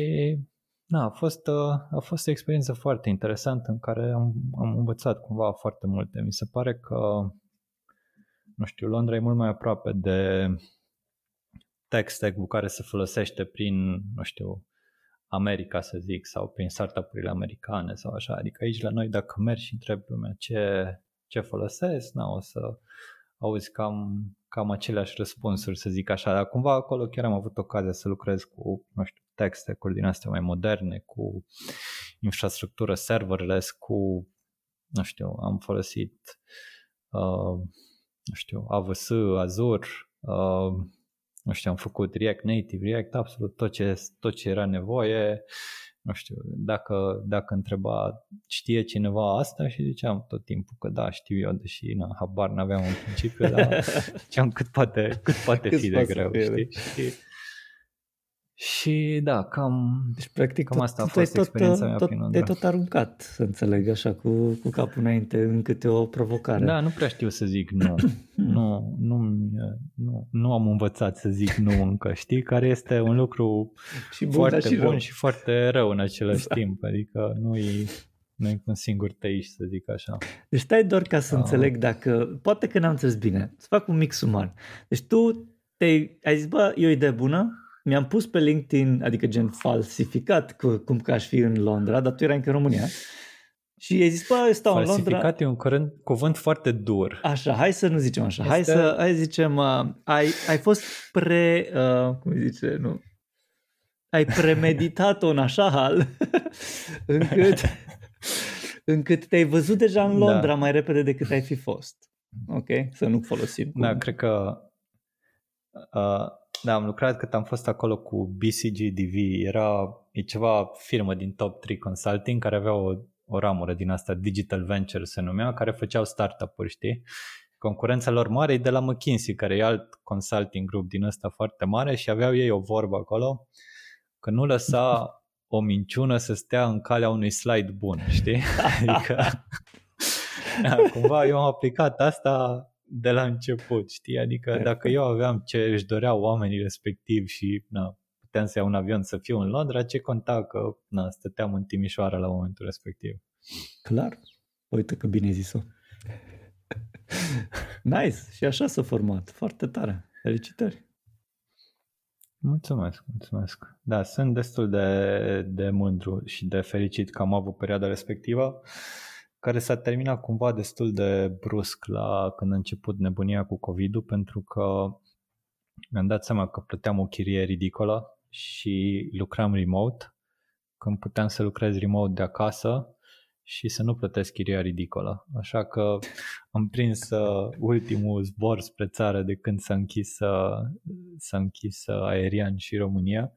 A: na, a, fost, uh, a fost o experiență foarte interesantă în care am, am învățat cumva foarte multe. Mi se pare că, nu știu, Londra e mult mai aproape de tech stack-ul care se folosește prin, nu știu, America, să zic, sau prin startup-urile americane sau așa. Adică aici la noi, dacă mergi și întrebi lumea ce, ce folosesc, na, o să auzi cam, cam aceleași răspunsuri, să zic așa. Dar cumva acolo chiar am avut ocazia să lucrez cu, nu știu, tech stack-uri din astea mai moderne, cu infrastructură serverless, cu, nu știu, am folosit, uh, nu știu, AWS, Azure, uh, nu știu, am făcut React Native, React, absolut tot ce, tot ce era nevoie, nu știu, dacă, dacă întreba știe cineva asta și ziceam tot timpul că da, știu eu, deși na, habar n-aveam în principiu, dar ziceam cât poate, cât poate
C: Cât
A: fi de
C: poate
A: greu,
C: fi,
A: știi? Și, și da, cam,
C: Deci, practic,
A: Cam
C: tot,
A: asta a
C: tu ai
A: fost
C: tot,
A: experiența mea
C: tot,
A: prin
C: Te-ai
A: Londra.
C: tot aruncat, să înțeleg, așa, cu, cu capul înainte, în câte o provocare.
A: da, nu prea știu să zic nu. nu, nu, nu, nu am învățat să zic nu încă, știi? Care este un lucru
C: și bun,
A: foarte
C: dar și
A: bun
C: rău.
A: și foarte rău în același
C: Da.
A: timp. Adică nu e, Noi un singur teiș, să zic așa.
C: Deci stai doar ca să uh. înțeleg dacă, poate că n-am înțeles bine, să fac un mix sumar. Deci tu te ai zis, bă, e o idee bună, mi-am pus pe LinkedIn, adică gen falsificat, cu, cum că aș fi în Londra, dar tu erai încă în România. Și ai zis, bă, stau în Londra.
A: Falsificat e un cuvânt, cuvânt foarte dur.
C: Așa, hai să nu zicem așa. Este... Hai să hai zicem, uh, ai, ai fost pre, uh, cum zice, nu, ai premeditat-o în așa hal încât, încât te-ai văzut deja în Londra da. mai repede decât ai fi fost. Ok? Să nu folosim.
A: Da, cred că uh, da, am lucrat cât am fost acolo cu BCGDV. Era e ceva firmă din top 3 consulting care avea o, o ramură din asta, Digital Venture se numea, care făceau startup-uri, știi? Concurența lor mare e de la McKinsey, care e alt consulting group din ăsta foarte mare și aveau ei o vorbă acolo că nu lăsa o minciună să stea în calea unui slide bun, știi? Adică da, cumva eu am aplicat asta de la început, știi? Adică dacă eu aveam ce își doreau oamenii respectivi și na, puteam să iau un avion să fiu în Londra, ce conta că na, stăteam în Timișoara la momentul respectiv.
C: Clar. Uite că bine zis-o. nice. Și așa s-a format. Foarte tare. Felicitări.
A: Mulțumesc, mulțumesc. Da, sunt destul de, de mândru și de fericit că am avut perioada respectivă, care s-a terminat cumva destul de brusc la când a început nebunia cu COVID-ul, pentru că mi-am dat seama că plăteam o chirie ridicolă și lucram remote. Când puteam să lucrez remote de acasă, și să nu plătesc chiria ridicolă. Așa că am prins uh, ultimul zbor spre țară de când s-a închis, uh, s-a închis uh, aerian și România.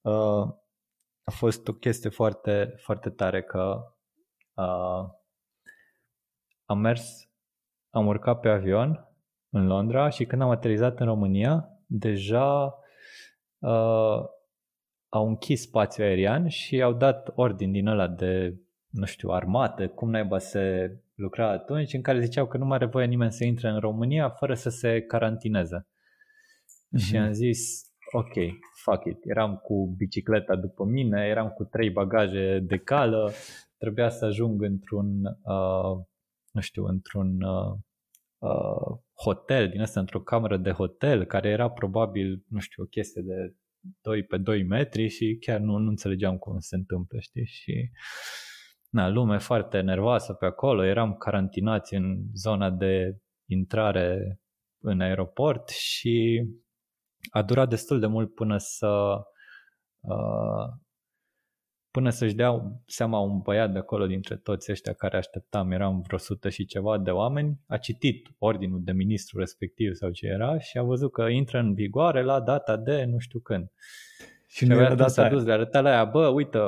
A: Uh, a fost o chestie foarte, foarte tare că uh, am mers, am urcat pe avion în Londra și când am aterizat în România, deja uh, au închis spațiul aerian și au dat ordin din ăla de nu știu, armată, cum naiba se lucra atunci, în care ziceau că nu mai are voie nimeni să intre în România fără să se carantineze. Mm-hmm. Și am zis, ok, fuck it. Eram cu bicicleta după mine, eram cu trei bagaje de cală, trebuia să ajung într-un, uh, nu știu, într-un uh, uh, hotel, din asta, într-o cameră de hotel, care era probabil, nu știu, o chestie de 2 pe 2 metri și chiar nu, nu înțelegeam cum se întâmplă, știi? Și na, lume foarte nervoasă pe acolo, eram carantinați în zona de intrare în aeroport și a durat destul de mult până să uh, până să-și dea seama un băiat de acolo dintre toți ăștia care așteptam, eram vreo sută și ceva de oameni, a citit ordinul de ministru respectiv sau ce era și a văzut că intră în vigoare la data de nu știu când. Și nu era dat s-a dus, le arăta la aia, bă, uite,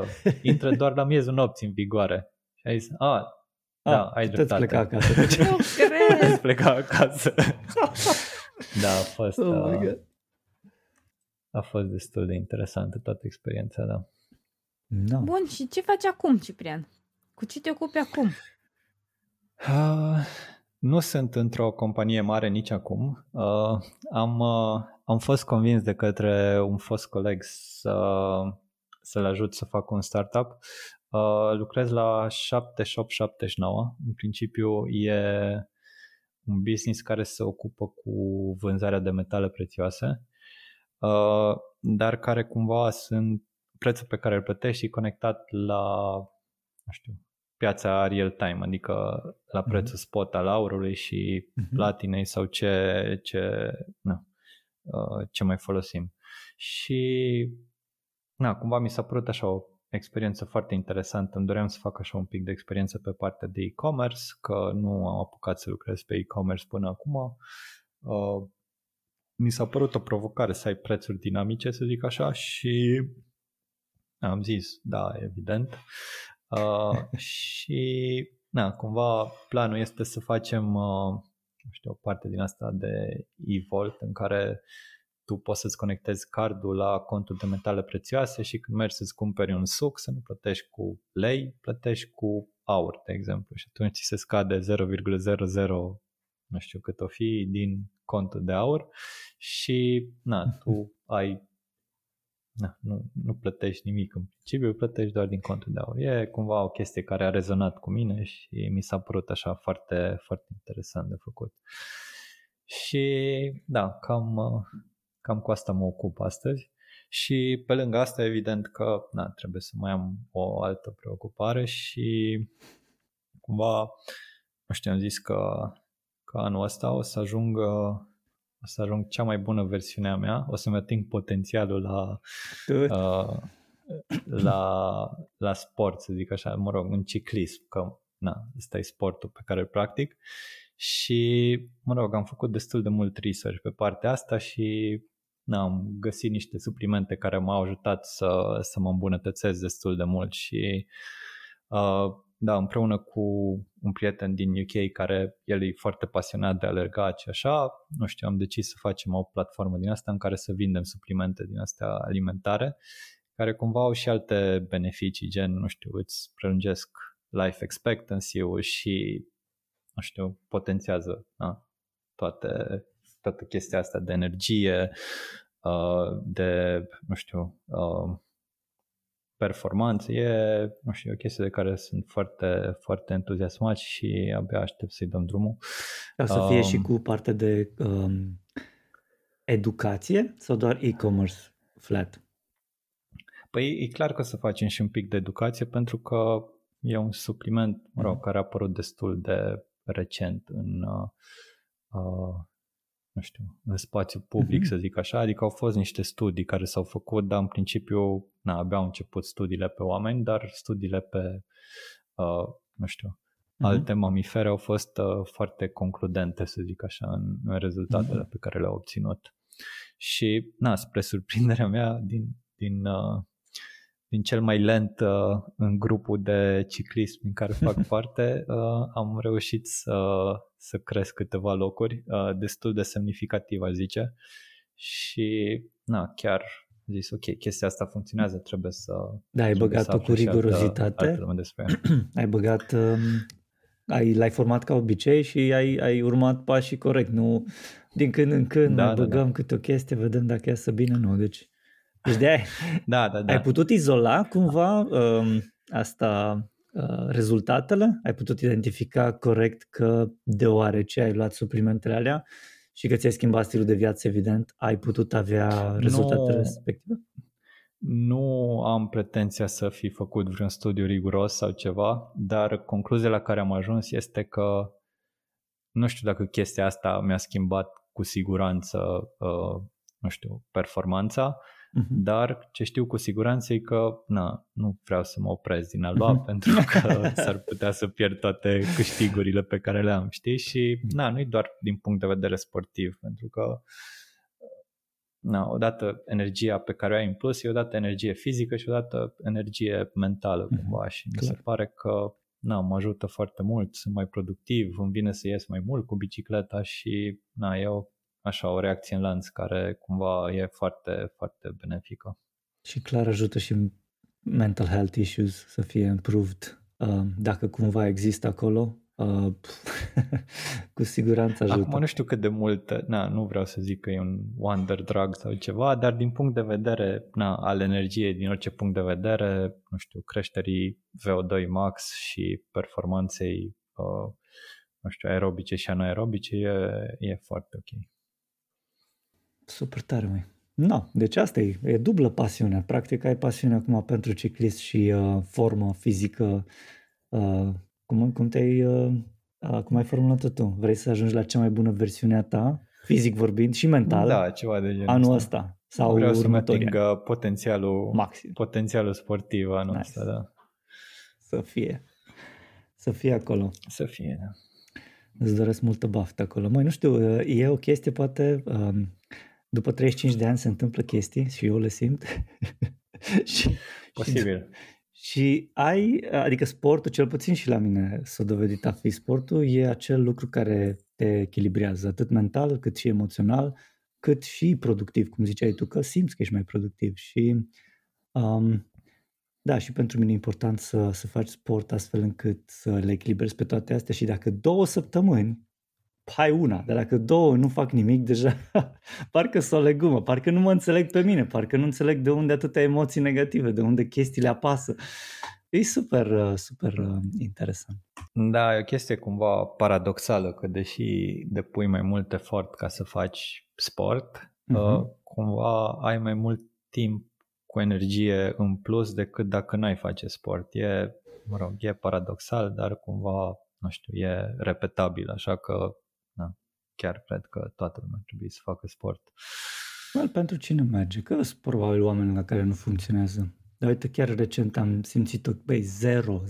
A: intră doar la miezul nopții în vigoare. Și a zis, a, da, ai dreptate.
C: pleca acasă.
B: Nu cred!
A: pleca acasă. da, a fost... Oh my God. A fost destul de interesantă toată experiența, da.
B: No. Bun, și ce faci acum, Ciprian? Cu ce te ocupi acum?
A: Uh, nu sunt într-o companie mare nici acum. Uh, am, uh, am fost convins de către un fost coleg să, să-l ajut să facă un startup. Uh, lucrez la 7879. În principiu e un business care se ocupă cu vânzarea de metale prețioase, uh, dar care cumva sunt prețul pe care îl plătești și conectat la, nu știu, piața real-time, adică la mhm. prețul spot al aurului și uh-huh. platinei sau ce, ce, nu, uh, ce mai folosim. Și na, cumva mi s-a părut așa o experiență foarte interesantă. Îmi doream să fac așa un pic de experiență pe partea de e-commerce, că nu am apucat să lucrez pe e-commerce până acum. Uh, mi s-a părut o provocare să ai prețuri dinamice, să zic așa, și am zis, da, evident. Uh, și, na, cumva planul este să facem, uh, nu știu, o parte din asta de e-vault în care tu poți să-ți conectezi cardul la contul de metale prețioase și când mergi să-ți cumperi un suc să nu plătești cu lei, plătești cu aur, de exemplu, și atunci ți se scade 0,00 nu știu cât o fi din contul de aur și na, tu ai na, nu, nu plătești nimic în principiu, plătești doar din contul de aur. E cumva o chestie care a rezonat cu mine și mi s-a părut așa foarte, foarte interesant de făcut. Și da, cam, cam cu asta mă ocup astăzi. Și pe lângă asta, evident că na, trebuie să mai am o altă preocupare și cumva, nu știu, am zis că, că anul ăsta o să ajung o să ajung cea mai bună versiune a mea, o să-mi ating potențialul la, uh, la, la sport, să zic așa, mă rog, în ciclism, că na, ăsta e sportul pe care îl practic. Și, mă rog, am făcut destul de mult research pe partea asta și na, am găsit niște suplimente care m-au ajutat să, să mă îmbunătățesc destul de mult și uh, da, împreună cu un prieten din UK care el e foarte pasionat de alergat și așa, nu știu, am decis să facem o platformă din asta în care să vindem suplimente din astea alimentare, care cumva au și alte beneficii, gen, nu știu, îți prelungesc life expectancy-ul și, nu știu, potențiază da, toate, toată chestia asta de energie, uh, de, nu știu, uh, performanță. E, nu știu, o chestie de care sunt foarte, foarte entuziasmat și abia aștept să-i dăm drumul.
C: O să fie um, și cu partea de um, educație sau doar e-commerce flat?
A: Păi e clar că o să facem și un pic de educație pentru că e un supliment, mă rog, mhm. care a apărut destul de recent în uh, uh, nu știu, în spațiu public, mm-hmm. să zic așa, adică au fost niște studii care s-au făcut, dar în principiu, na, abia au început studiile pe oameni, dar studiile pe, uh, nu știu, mm-hmm. alte mamifere au fost uh, foarte concludente, să zic așa, în, în rezultatele mm-hmm. pe care le-au obținut. Și, na, spre surprinderea mea, din, din uh, din cel mai lent uh, în grupul de ciclism în care fac parte, uh, am reușit să, să cresc câteva locuri, uh, destul de semnificativ, aș zice. Și, na, chiar zis, ok, chestia asta funcționează, trebuie să...
C: Da, ai băgat-o cu rigurozitate. Altă, altă despre ai băgat... Um, ai, l-ai format ca obicei și ai, ai urmat pașii corect, nu din când în când da, mai da, băgăm da. câte o chestie, vedem dacă iasă bine, nu, deci deci de ai,
A: da, da, da.
C: ai putut izola cumva um, asta, uh, rezultatele? Ai putut identifica corect că deoarece ai luat suplimentele alea și că ți-ai schimbat stilul de viață, evident, ai putut avea rezultatele nu, respective?
A: Nu am pretenția să fi făcut vreun studiu riguros sau ceva, dar concluzia la care am ajuns este că nu știu dacă chestia asta mi-a schimbat cu siguranță, uh, nu știu, performanța, Uh-huh. Dar ce știu cu siguranță e că na, nu vreau să mă opresc din a lua uh-huh. pentru că s-ar putea să pierd toate câștigurile pe care le am, știi? Și na, nu e doar din punct de vedere sportiv, pentru că na, odată energia pe care o ai în plus e odată energie fizică și odată energie mentală uh-huh. cumva și mi se pare că na, mă ajută foarte mult, sunt mai productiv, îmi vine să ies mai mult cu bicicleta și na, e o așa o reacție în lanț care cumva e foarte, foarte benefică.
C: Și clar ajută și mental health issues să fie improved. Uh, dacă cumva există acolo, uh, cu siguranță ajută.
A: Acum nu știu cât de mult, na, nu vreau să zic că e un wonder drug sau ceva, dar din punct de vedere na, al energiei, din orice punct de vedere, nu știu, creșterii VO2 max și performanței uh, nu știu, aerobice și anaerobice e, e foarte ok.
C: Super tare, măi. No, deci asta e, e dublă pasiune. Practic ai pasiune acum pentru ciclist și uh, formă fizică. Uh, cum, cum te-ai, uh, uh, cum ai formulat tu? Vrei să ajungi la cea mai bună versiune a ta, fizic vorbind și mental,
A: da, ceva de genul
C: anul ăsta. ăsta sau
A: Vreau să mă potențialul,
C: Maxim.
A: potențialul sportiv anul nice. ăsta, da.
C: Să fie. Să fie acolo.
A: Să fie, da.
C: Îți doresc multă baftă acolo. Mai nu știu, e o chestie poate... Um, după 35 de ani se întâmplă chestii și eu le simt.
A: și, Posibil.
C: Și, și ai, adică sportul, cel puțin și la mine s-a dovedit a fi sportul, e acel lucru care te echilibrează, atât mental cât și emoțional, cât și productiv, cum ziceai tu, că simți că ești mai productiv. Și um, da, și pentru mine e important să, să faci sport astfel încât să le echilibrezi pe toate astea și dacă două săptămâni hai una, dar dacă două nu fac nimic, deja parcă sunt o legumă, parcă nu mă înțeleg pe mine, parcă nu înțeleg de unde atâtea emoții negative, de unde chestiile apasă. E super, uh, super uh, interesant.
A: Da, e o chestie cumva paradoxală, că deși depui mai mult efort ca să faci sport, uh-huh. cumva ai mai mult timp cu energie în plus decât dacă n-ai face sport. E, mă rog, e paradoxal, dar cumva, nu știu, e repetabil, așa că na, chiar cred că toată lumea trebuie să facă sport.
C: Well, pentru cine merge? Că sunt probabil oameni la care nu funcționează. Dar uite, chiar recent am simțit-o, băi, 0,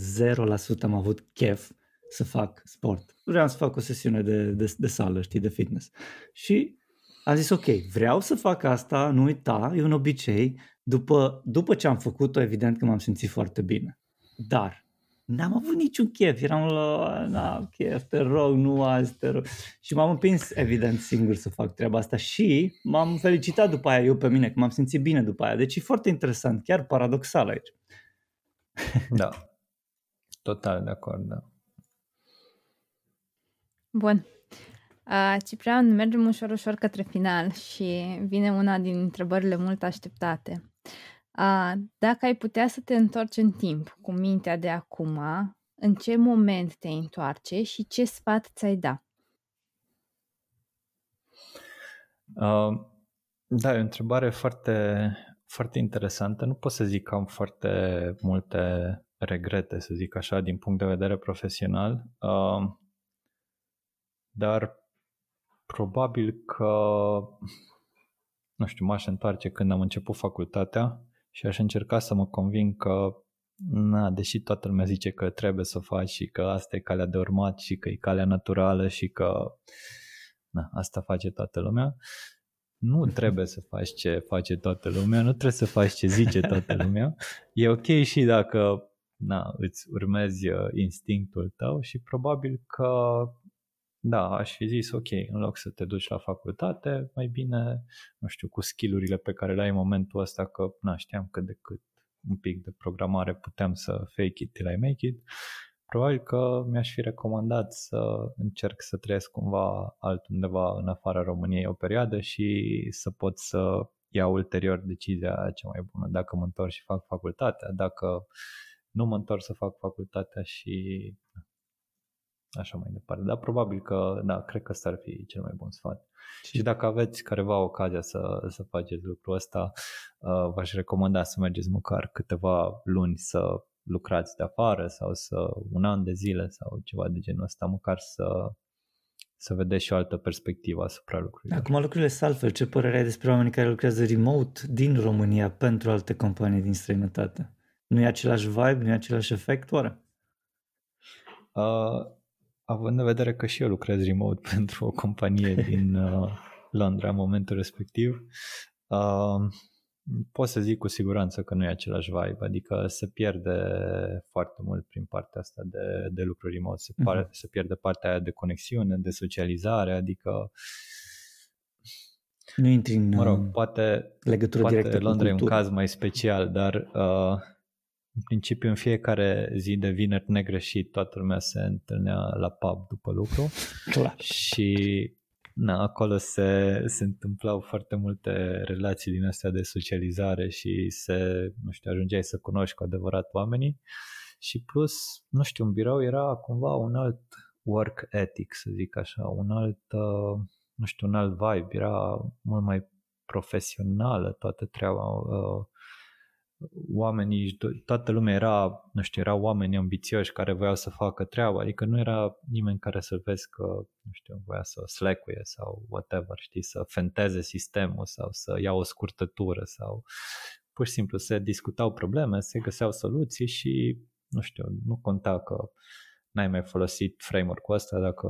C: 0% am avut chef să fac sport. Vreau să fac o sesiune de, de, de sală, știi, de fitness. Și am zis, ok, vreau să fac asta, nu uita, e un obicei. După, după ce am făcut-o, evident că m-am simțit foarte bine. Dar n-am avut niciun chef, eram la, na, chef, te rog, nu azi, te rog. Și m-am împins, evident, singur să fac treaba asta și m-am felicitat după aia eu pe mine, că m-am simțit bine după aia. Deci e foarte interesant, chiar paradoxal aici.
A: Da, total de acord, da.
B: Bun. Uh, Ciprian, mergem ușor, ușor către final și vine una din întrebările mult așteptate. Uh, dacă ai putea să te întorci în timp cu mintea de acum, în ce moment te întoarce și ce sfat ți-ai da?
A: Uh, da, e o întrebare foarte, foarte interesantă. Nu pot să zic că am foarte multe regrete, să zic așa, din punct de vedere profesional. Uh, dar probabil că, nu știu, m-aș întoarce când am început facultatea și aș încerca să mă conving că, na, deși toată lumea zice că trebuie să o faci și că asta e calea de urmat și că e calea naturală și că na, asta face toată lumea, nu trebuie să faci ce face toată lumea, nu trebuie să faci ce zice toată lumea. E ok și dacă na, îți urmezi uh, instinctul tău și probabil că da, aș fi zis, ok, în loc să te duci la facultate, mai bine, nu știu, cu skillurile pe care le ai în momentul ăsta, că, na, știam cât de cât un pic de programare puteam să fake it till I make it, probabil că mi-aș fi recomandat să încerc să trăiesc cumva altundeva în afara României o perioadă și să pot să iau ulterior decizia cea mai bună, dacă mă întorc și fac facultatea, dacă nu mă întorc să fac facultatea și așa mai departe. Dar probabil că, da, cred că ăsta ar fi cel mai bun sfat. Și, și dacă aveți careva ocazia să, să faceți lucrul ăsta, uh, v-aș recomanda să mergeți măcar câteva luni să lucrați de afară sau să un an de zile sau ceva de genul ăsta, măcar să să vedeți și o altă perspectivă asupra lucrurilor.
C: Acum lucrurile sunt altfel. Ce părere ai despre oamenii care lucrează remote din România pentru alte companii din străinătate? Nu e același vibe, nu e același efect, oare?
A: Uh, având în vedere că și eu lucrez remote pentru o companie din uh, Londra în momentul respectiv, uh, pot să zic cu siguranță că nu e același vibe, adică se pierde foarte mult prin partea asta de, de lucru remote, se, pare, uh-huh. se pierde partea aia de conexiune, de socializare, adică
C: nu intri în
A: mă rog, poate,
C: legătură
A: poate
C: directă
A: Londra
C: cu
A: e un caz mai special, dar uh, în principiu în fiecare zi de vineri negreșit toată lumea se întâlnea la pub după lucru.
C: Clar.
A: și na, acolo se, se întâmplau foarte multe relații din astea de socializare și se, nu știu, ajungeai să cunoști cu adevărat oamenii. Și plus, nu știu, un birou era cumva un alt work ethic, să zic așa, un alt, uh, nu știu, un alt vibe, era mult mai profesională toată treaba, uh, oamenii, toată lumea era, nu știu, erau oameni ambițioși care voiau să facă treaba, adică nu era nimeni care să vezi că, nu știu, voia să slacuie sau whatever, știi, să fenteze sistemul sau să ia o scurtătură sau pur și simplu se discutau probleme, se găseau soluții și, nu știu, nu conta că n-ai mai folosit framework-ul ăsta dacă,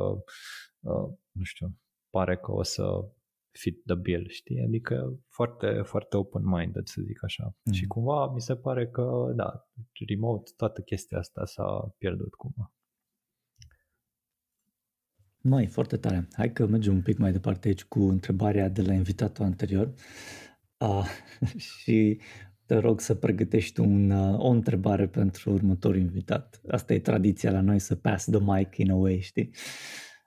A: uh, nu știu, pare că o să fit the bill, știi? Adică foarte, foarte open-minded, să zic așa. Mm. Și cumva mi se pare că, da, remote, toată chestia asta s-a pierdut cumva.
C: Mai, foarte tare. Hai că mergem un pic mai departe aici cu întrebarea de la invitatul anterior. Uh, și te rog să pregătești un, uh, o întrebare pentru următorul invitat. Asta e tradiția la noi, să pass the mic in a way, știi?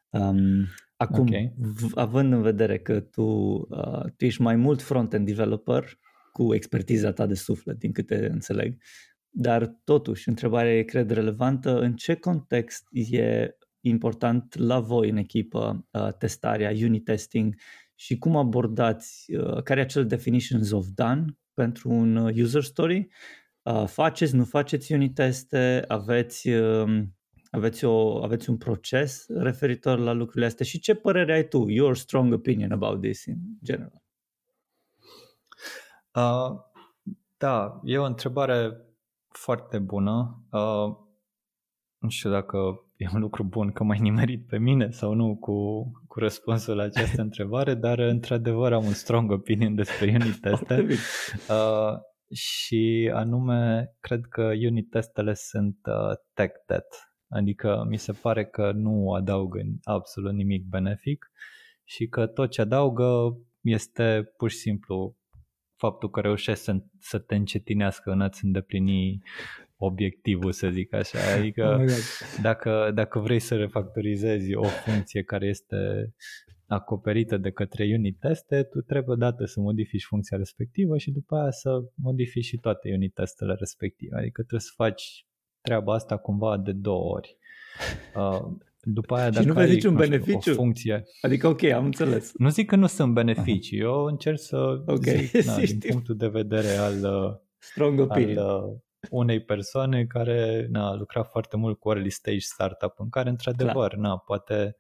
C: Um, Acum, okay. având în vedere că tu, uh, tu ești mai mult front-end developer cu expertiza ta de suflet, din câte înțeleg, dar totuși, întrebarea e, cred, relevantă. În ce context e important la voi în echipă uh, testarea, unit testing și cum abordați, uh, care e acel definitions of done pentru un uh, user story? Uh, faceți, nu faceți unit teste, aveți, uh, aveți, o, aveți un proces referitor la lucrurile astea și ce părere ai tu, your strong opinion about this in general?
A: Uh, da, e o întrebare foarte bună. Uh, nu știu dacă e un lucru bun că m-ai nimerit pe mine sau nu cu, cu răspunsul la această întrebare, dar într-adevăr am un strong opinion despre unit teste. Uh, și anume, cred că unit testele sunt uh, tech debt, adică mi se pare că nu adaugă absolut nimic benefic și că tot ce adaugă este pur și simplu faptul că reușești să, să te încetinească în a-ți îndeplini obiectivul, să zic așa. Adică oh dacă, dacă vrei să refactorizezi o funcție care este acoperită de către unit teste, tu trebuie odată să modifici funcția respectivă și după aia să modifici și toate unit testele respective. Adică trebuie să faci treaba asta cumva de două ori. Uh, după aia,
C: și dacă nu vezi niciun beneficiu?
A: O funcție.
C: Adică, ok, am înțeles.
A: Nu zic că nu sunt beneficii, Aha. eu încerc să okay. zic, na, din punctul de vedere al,
C: Strong opinion. al
A: uh, unei persoane care na, a lucrat foarte mult cu early stage startup, în care, într-adevăr, na, poate,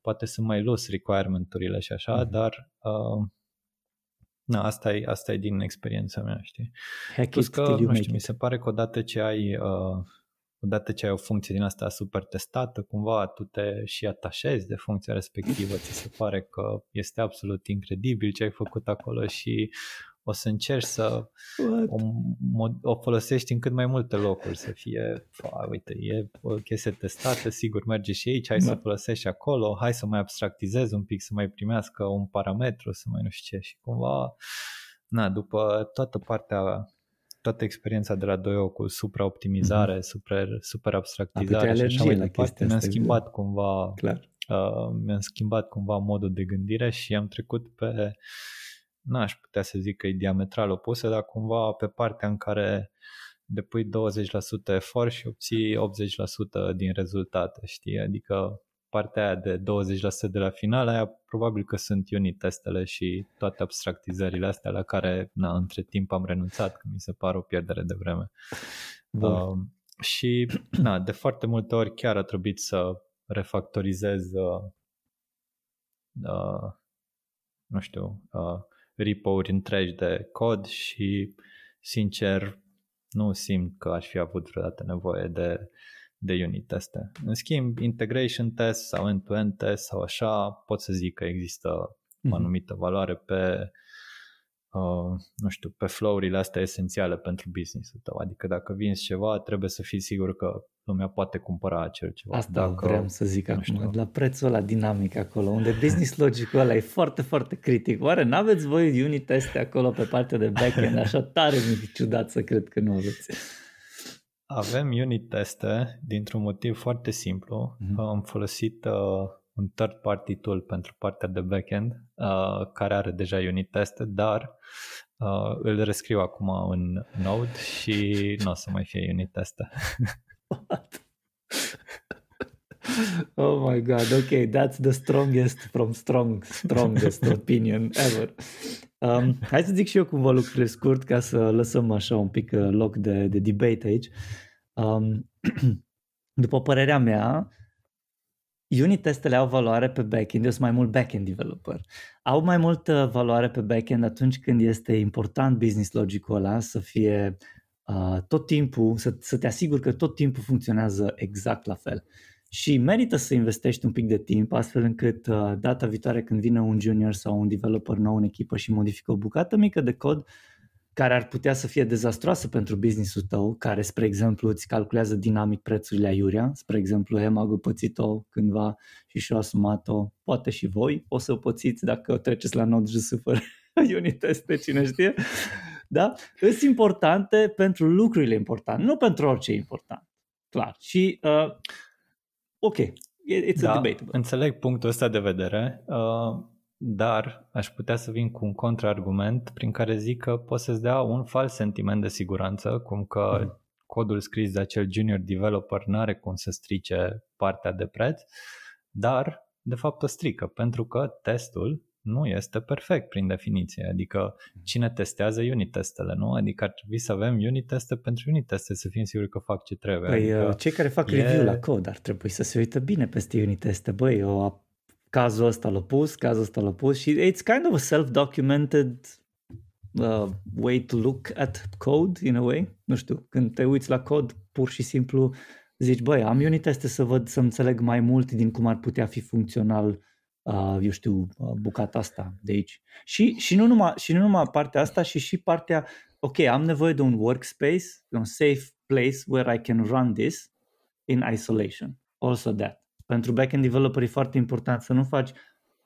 A: poate sunt mai los requirement-urile și așa, mm-hmm. dar uh, na, asta e, asta e din experiența mea, știi?
C: Hack Plus că, nu știu,
A: mi se pare că odată ce ai uh, odată ce ai o funcție din asta super testată, cumva tu te și atașezi de funcția respectivă, ți se pare că este absolut incredibil ce ai făcut acolo și o să încerci să o, o folosești în cât mai multe locuri, să fie, fa, uite, e o chestie testată, sigur merge și aici, hai da. să folosești acolo, hai să mai abstractizezi un pic, să mai primească un parametru, să mai nu știu ce. Și cumva, na, după toată partea toată experiența de la 2 cu supraoptimizare, mm-hmm. super, super abstractizare și așa mai departe, mi-am schimbat de... cumva
C: Clar.
A: Uh, mi-am schimbat cumva modul de gândire și am trecut pe n-aș putea să zic că e diametral opusă, dar cumva pe partea în care depui 20% efort și obții 80% din rezultate, știi? Adică partea aia de 20% de la final, aia probabil că sunt unit testele și toate abstractizările astea la care na, între timp am renunțat, că mi se pare o pierdere de vreme. Uh, și na, de foarte multe ori chiar a trebuit să refactorizez uh, uh, nu știu, uh, repo-uri întregi de cod și sincer nu simt că aș fi avut vreodată nevoie de de unit teste. În schimb, integration test sau end-to-end test sau așa, pot să zic că există mm-hmm. o mhm. anumită valoare pe uh, nu știu, pe flow-urile astea esențiale pentru business-ul tău. Adică dacă vinzi ceva, trebuie să fii sigur că lumea poate cumpăra acel ceva.
C: Asta
A: dacă,
C: vreau să zic acum, știu. la prețul ăla dinamic acolo, unde business logic ăla e foarte, foarte critic. Oare n-aveți voi unit teste acolo pe partea de backend? Așa tare mi-e ciudat să cred că nu aveți.
A: Avem unit teste dintr-un motiv foarte simplu. Mm-hmm. Am folosit uh, un third party tool pentru partea de backend uh, care are deja unit teste, dar uh, îl rescriu acum în Node și nu o să mai fie unit teste.
C: oh my god, ok, that's the strongest from strong, strongest opinion ever. Um, hai să zic și eu cumva lucrurile scurt ca să lăsăm așa un pic uh, loc de, de debate aici. Um, după părerea mea, unit testele au valoare pe backend, eu sunt mai mult backend developer. Au mai multă valoare pe backend atunci când este important business logic-ul ăla să fie uh, tot timpul, să, să te asiguri că tot timpul funcționează exact la fel. Și merită să investești un pic de timp astfel încât uh, data viitoare când vine un junior sau un developer nou în echipă și modifică o bucată mică de cod care ar putea să fie dezastroasă pentru businessul tău, care, spre exemplu, îți calculează dinamic prețurile aiurea. Spre exemplu, EMAG a pățit-o cândva și și-a asumat-o. Poate și voi o să o pățiți dacă o treceți la Node.js fără unit teste, cine știe. Da? Sunt importante pentru lucrurile importante, nu pentru orice important. Clar. Și uh, ok, it's
A: da,
C: a debatable.
A: înțeleg punctul ăsta de vedere, uh, dar aș putea să vin cu un contraargument prin care zic că poți să-ți dea un fals sentiment de siguranță, cum că mm. codul scris de acel junior developer nu are cum să strice partea de preț, dar de fapt o strică, pentru că testul nu este perfect prin definiție. Adică cine testează unit testele, nu? Adică ar trebui să avem unit teste pentru unit teste, să fim siguri că fac ce trebuie.
C: Păi
A: adică
C: cei care fac e... review la cod ar trebui să se uită bine peste unit teste. Băi, eu cazul ăsta l-a pus, cazul ăsta l-a pus și it's kind of a self-documented uh, way to look at code in a way. Nu știu, când te uiți la cod, pur și simplu zici, băi, am unit teste să văd, să înțeleg mai mult din cum ar putea fi funcțional uh, eu știu, uh, bucata asta de aici. Și, și, nu numai, și nu numai partea asta, și și partea, ok, am nevoie de un workspace, un safe place where I can run this in isolation. Also that. Pentru backend developer e foarte important să nu faci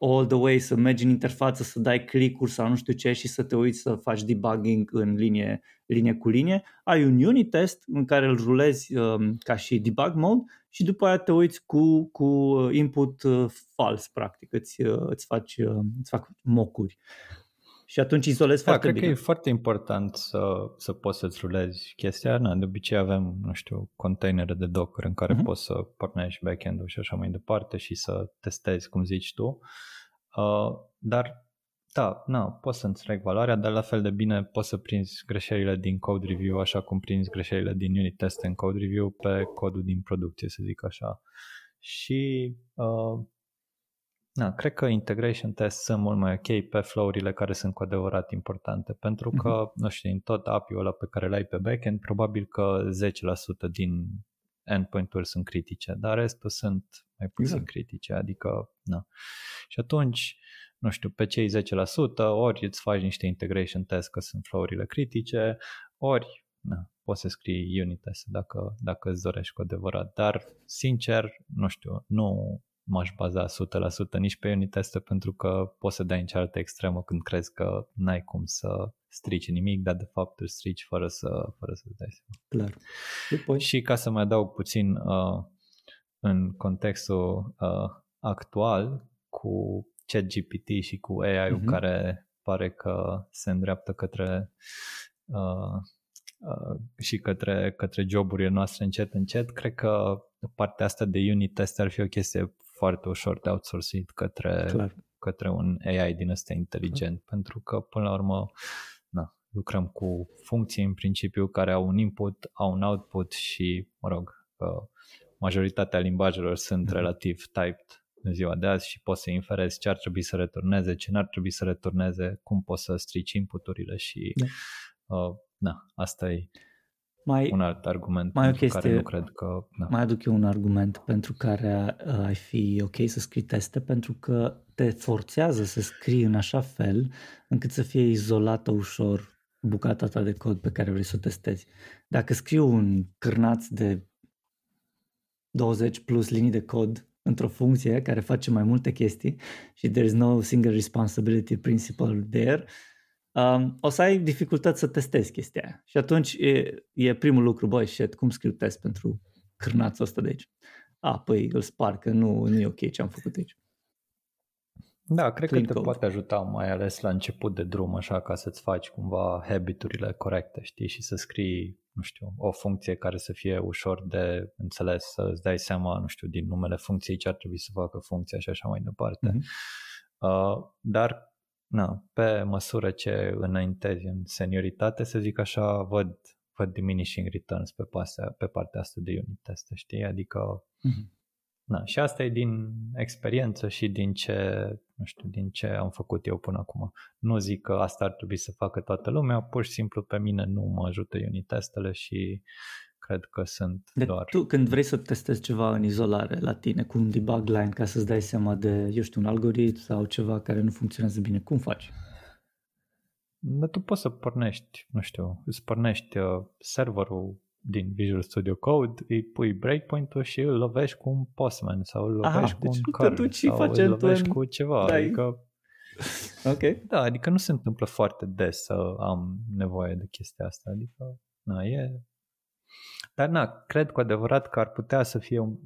C: all the way, să mergi în interfață, să dai click-uri sau nu știu ce și să te uiți să faci debugging în linie, linie cu linie. Ai un unit test în care îl rulezi um, ca și debug mode și după aia te uiți cu, cu input uh, fals, practic, îți, uh, îți, faci, uh, îți fac mocuri. Și atunci izolezi
A: da,
C: foarte
A: cred
C: bine.
A: că e foarte important să, să poți să-ți rulezi chestia. Na, de obicei avem, nu știu, containere de Docker în care uh-huh. poți să pornești backend-ul și așa mai departe și să testezi, cum zici tu. Uh, dar, da, na, poți să înțeleg valoarea, dar la fel de bine poți să prinzi greșelile din code review așa cum prinzi greșelile din unit test în code review pe codul din producție, să zic așa. Și uh, da, cred că integration test sunt mult mai ok pe flow-urile care sunt cu adevărat importante, pentru că, uh-huh. nu știu, în tot API-ul ăla pe care l-ai pe backend, probabil că 10% din endpoint-uri sunt critice, dar restul sunt mai puțin exact. critice, adică, na. Și atunci, nu știu, pe cei 10%, ori îți faci niște integration test că sunt flow-urile critice, ori na, poți să scrii unit test dacă, dacă îți dorești cu adevărat, dar sincer, nu știu, nu, m-aș baza 100% nici pe unit teste pentru că poți să dai în cealaltă extremă când crezi că n-ai cum să strici nimic, dar de fapt îl strici fără să, fără să dai seama.
C: Clar. După...
A: Și ca să mai adaug puțin uh, în contextul uh, actual cu ChatGPT și cu AI-ul uh-huh. care pare că se îndreaptă către uh, uh, și către, către joburile noastre încet încet, cred că partea asta de unit test ar fi o chestie foarte ușor de outsourcit către, Clar. către un AI din ăsta inteligent, Clar. pentru că până la urmă na, lucrăm cu funcții în principiu care au un input, au un output și, mă rog, majoritatea limbajelor sunt mm relativ typed în ziua de azi și poți să inferezi ce ar trebui să returneze, ce n-ar trebui să returneze, cum poți să strici inputurile și da. uh, na, asta e mai, un alt argument mai pentru o chestie, care nu cred că... Da.
C: Mai aduc eu un argument pentru care uh, ai fi ok să scrii teste, pentru că te forțează să scrii în așa fel încât să fie izolată ușor bucata ta de cod pe care vrei să o testezi. Dacă scriu un cârnaț de 20 plus linii de cod într-o funcție care face mai multe chestii și there is no single responsibility principle there, um, o să ai dificultăți să testezi chestia aia. Și atunci e, e primul lucru, băi, shit, cum scriu test pentru cârnațul ăsta de aici? A, păi îl spar, că nu, nu e ok ce am făcut aici.
A: Da, cred Clean că te code. poate ajuta mai ales la început de drum, așa, ca să-ți faci cumva habiturile corecte, știi, și să scrii, nu știu, o funcție care să fie ușor de înțeles, să îți dai seama, nu știu, din numele funcției ce ar trebui să facă funcția și așa mai departe. Mm-hmm. Uh, dar na, pe măsură ce înaintezi în senioritate, să zic așa, văd, văd diminishing returns pe, pasea, pe partea asta de unit test, știi? Adică, mm-hmm. na, și asta e din experiență și din ce, nu știu, din ce am făcut eu până acum. Nu zic că asta ar trebui să facă toată lumea, pur și simplu pe mine nu mă ajută unit testele și cred că sunt
C: de
A: doar...
C: Tu când vrei să testezi ceva în izolare la tine cu un debug line ca să-ți dai seama de, eu știu, un algoritm sau ceva care nu funcționează bine, cum faci?
A: Dar tu poți să pornești, nu știu, îți pornești uh, serverul din Visual Studio Code, îi pui breakpoint-ul și îl lovești cu un Postman sau îl lovești Aha, cu
C: deci
A: un curl sau îl lovești
C: în...
A: cu ceva. Da, adică,
C: ok.
A: Da, adică nu se întâmplă foarte des să am nevoie de chestia asta. Adică, na, e dar na, cred cu adevărat că ar putea să fie un,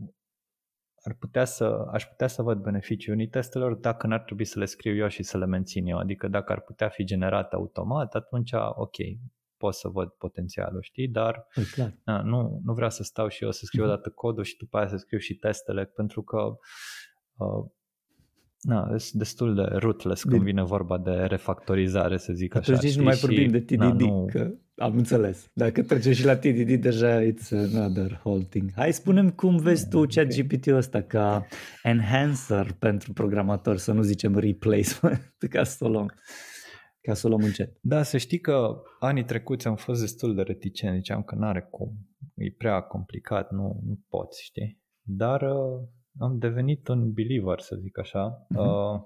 A: ar putea să, aș putea să văd beneficiul unii testelor dacă n-ar trebui să le scriu eu și să le mențin eu. Adică dacă ar putea fi generat automat, atunci ok, pot să văd potențialul, știi? Dar
C: e clar.
A: Na, nu, nu vreau să stau și eu să scriu uh-huh. odată codul și după aia să scriu și testele, pentru că uh, Na, e destul de rootless când vine vorba de refactorizare, să zic așa.
C: Atunci nu mai vorbim de TDD, na, nu... că am înțeles. Dacă trecem și la TDD, deja it's another whole thing. Hai, spunem cum vezi tu chat GPT-ul ăsta ca enhancer pentru programator, să nu zicem replacement, ca să o luăm, ca să o luăm încet.
A: Da, să știi că anii trecuți am fost destul de reticent, ziceam că n-are cum, e prea complicat, nu, nu poți, știi? Dar uh, am devenit un believer, să zic așa. Uh-huh. Uh,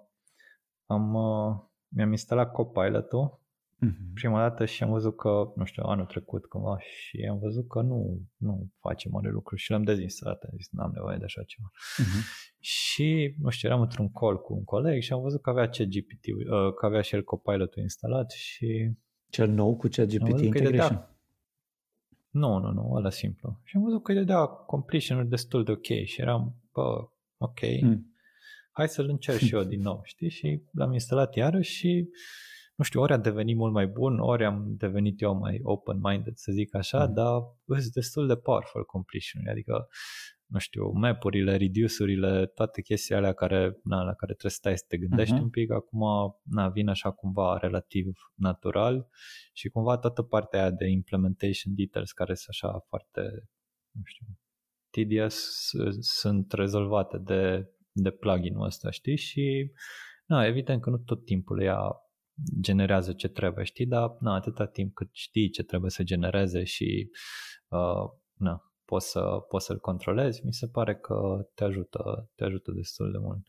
A: am, uh, mi-am instalat Copilot-ul uh-huh. prima dată și am văzut că, nu știu, anul trecut cumva și am văzut că nu, nu face mare lucru și l-am dezinstalat, am zis, n-am nevoie de așa ceva. Uh-huh. Și, nu știu, eram într-un call cu un coleg și am văzut că avea ChatGPT, uh, că avea și el Copilot-ul instalat și...
C: Cel nou cu ChatGPT Integration?
A: Nu, nu, nu, ăla simplu. Și am văzut că îi dădea completion destul de ok și eram, bă, ok, mm. hai să-l încerc și eu din nou, știi? Și l-am instalat iarăși și, nu știu, ori a devenit mult mai bun, ori am devenit eu mai open-minded, să zic așa, mm. dar sunt destul de powerful completion adică nu știu, mapurile, reduce-urile, toate chestiile alea care, na, la care trebuie să stai să te gândești uh-huh. un pic, acum na, vin așa cumva relativ natural și cumva toată partea aia de implementation details care sunt așa foarte, nu știu, tedious sunt rezolvate de, de plugin-ul ăsta, știi? Și na, evident că nu tot timpul ea generează ce trebuie, știi? Dar na, atâta timp cât știi ce trebuie să genereze și uh, na, poți, să, poți să-l controlezi, mi se pare că te ajută, te ajută destul de mult.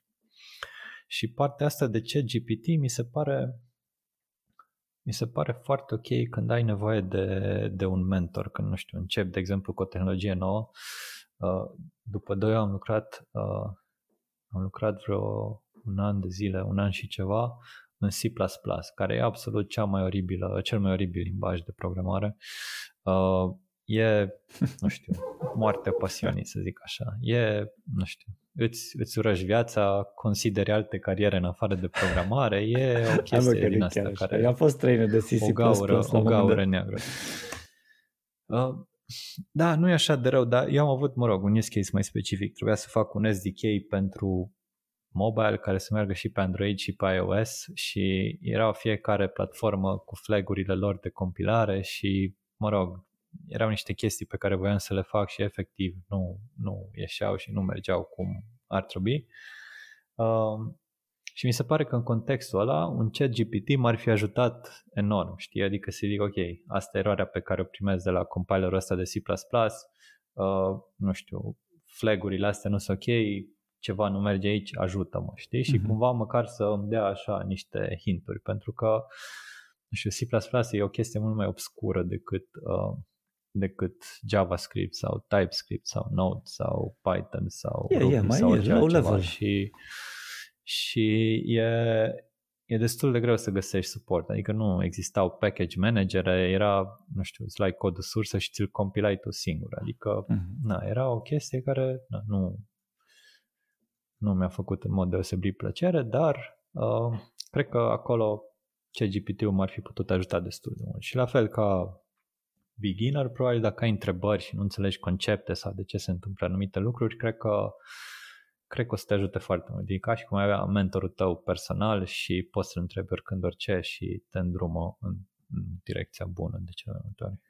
A: Și partea asta de ce GPT mi se pare mi se pare foarte ok când ai nevoie de, de un mentor, când, nu știu, încep, de exemplu, cu o tehnologie nouă. Uh, după doi am lucrat, uh, am lucrat vreo un an de zile, un an și ceva, în C++, care e absolut cea mai oribilă, cel mai oribil limbaj de programare. Uh, e, nu știu, moarte pasiunii, să zic așa. E, nu știu, îți, îți urăși viața, consideri alte cariere în afară de programare, e o chestie din asta care...
C: Eu am fost trainer de C++.
A: O gaură, o gaură neagră. Uh, da, nu e așa de rău, dar eu am avut, mă rog, un use case mai specific. Trebuia să fac un SDK pentru mobile care să meargă și pe Android și pe iOS și era fiecare platformă cu flagurile lor de compilare și, mă rog, erau niște chestii pe care voiam să le fac și efectiv nu, nu ieșeau și nu mergeau cum ar trebui. Uh, și mi se pare că în contextul ăla un chat GPT m-ar fi ajutat enorm, știi? Adică să zic, ok, asta e eroarea pe care o primesc de la compilerul ăsta de C++, uh, nu știu, flagurile astea nu sunt ok, ceva nu merge aici, ajută-mă, știi? Uh-huh. Și mhm. cumva măcar să îmi dea așa niște hinturi, pentru că, nu știu, C++ e o chestie mult mai obscură decât uh, decât JavaScript sau TypeScript sau Node sau Python sau
C: yeah,
A: Ruby
C: yeah, mai
A: sau
C: e low level.
A: și, și e, e destul de greu să găsești suport, adică nu existau package managere, era, nu știu, îți luai codul sursă și ți-l compilai tu singur, adică mm-hmm. na, era o chestie care na, nu, nu mi-a făcut în mod deosebit plăcere, dar uh, cred că acolo CGPT-ul m-ar fi putut ajuta destul de mult. Și la fel ca beginner, probabil dacă ai întrebări și nu înțelegi concepte sau de ce se întâmplă anumite lucruri, cred că cred că o să te ajute foarte mult. E ca și cum ai avea mentorul tău personal și poți să-l întrebi oricând orice și te îndrumă în, în direcția bună de cele mai multe ori.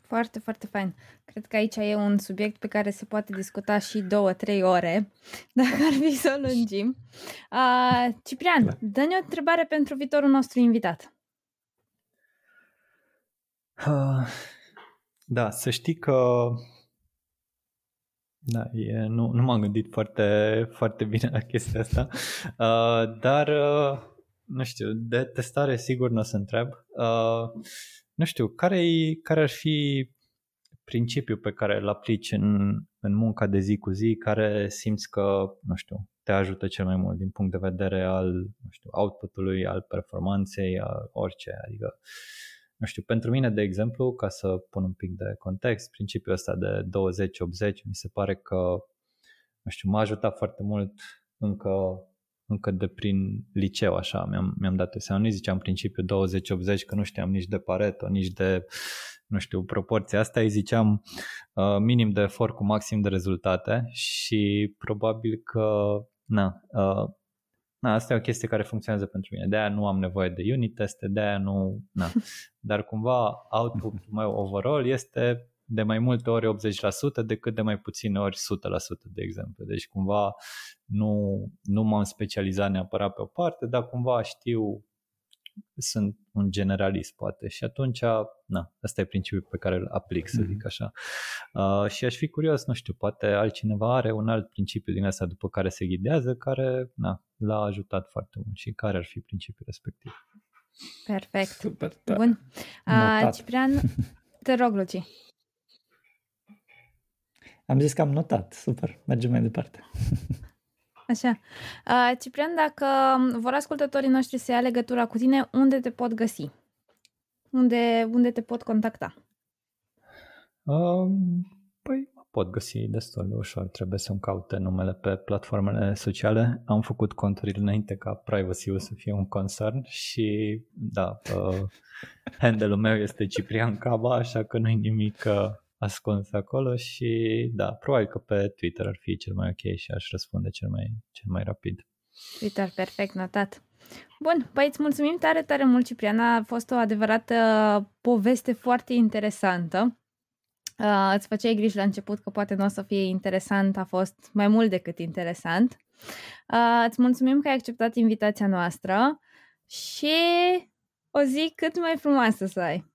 B: Foarte, foarte fain. Cred că aici e un subiect pe care se poate discuta și două, trei ore, dacă ar fi să o lungim. Uh, Ciprian, da. dă-ne o întrebare pentru viitorul nostru invitat.
A: Uh, da, să știi că da, e, nu, nu m-am gândit foarte, foarte bine la chestia asta, uh, dar uh, nu știu, de testare sigur nu o să întreb. Uh, nu știu, care, care ar fi principiul pe care îl aplici în, în munca de zi cu zi, care simți că, nu știu, te ajută cel mai mult din punct de vedere al, nu știu, output-ului, al performanței, al orice, adică uh, nu știu, pentru mine, de exemplu, ca să pun un pic de context, principiul ăsta de 20-80 mi se pare că nu știu, m-a ajutat foarte mult încă, încă de prin liceu, așa, mi-am, mi-am dat seama, nu ziceam principiul 20-80, că nu știam nici de Pareto, nici de, nu știu, proporția asta, îi ziceam uh, minim de efort cu maxim de rezultate și probabil că, na, uh, na, asta e o chestie care funcționează pentru mine, de-aia nu am nevoie de unit teste, de-aia nu, na, dar cumva output meu overall este de mai multe ori 80% decât de mai puține ori 100%, de exemplu. Deci cumva nu, nu m-am specializat neapărat pe o parte, dar cumva știu, sunt un generalist poate și atunci, na, asta e principiul pe care îl aplic, să zic mhm. așa. Uh, și aș fi curios, nu știu, poate altcineva are un alt principiu din asta după care se ghidează, care, na, l-a ajutat foarte mult și care ar fi principiul respectiv.
B: Perfect. Super, da. Bun. Uh, Ciprian, te rog, Luci.
C: Am zis că am notat. Super. Mergem mai departe.
B: Așa. Uh, Ciprian, dacă vor ascultătorii noștri să ia legătura cu tine, unde te pot găsi? Unde, unde te pot contacta?
A: Um, păi pot găsi destul de ușor. Trebuie să-mi caute numele pe platformele sociale. Am făcut conturile înainte ca privacy-ul să fie un concern și da, uh, handle-ul meu este Ciprian Caba, așa că nu-i nimic uh, ascuns acolo și da, probabil că pe Twitter ar fi cel mai ok și aș răspunde cel mai, cel mai rapid.
B: Twitter, perfect, notat. Bun, păi îți mulțumim tare, tare mult, Cipriana. A fost o adevărată poveste foarte interesantă. Uh, îți făceai griji la început că poate nu o să fie interesant, a fost mai mult decât interesant. Uh, îți mulțumim că ai acceptat invitația noastră și o zi cât mai frumoasă să ai.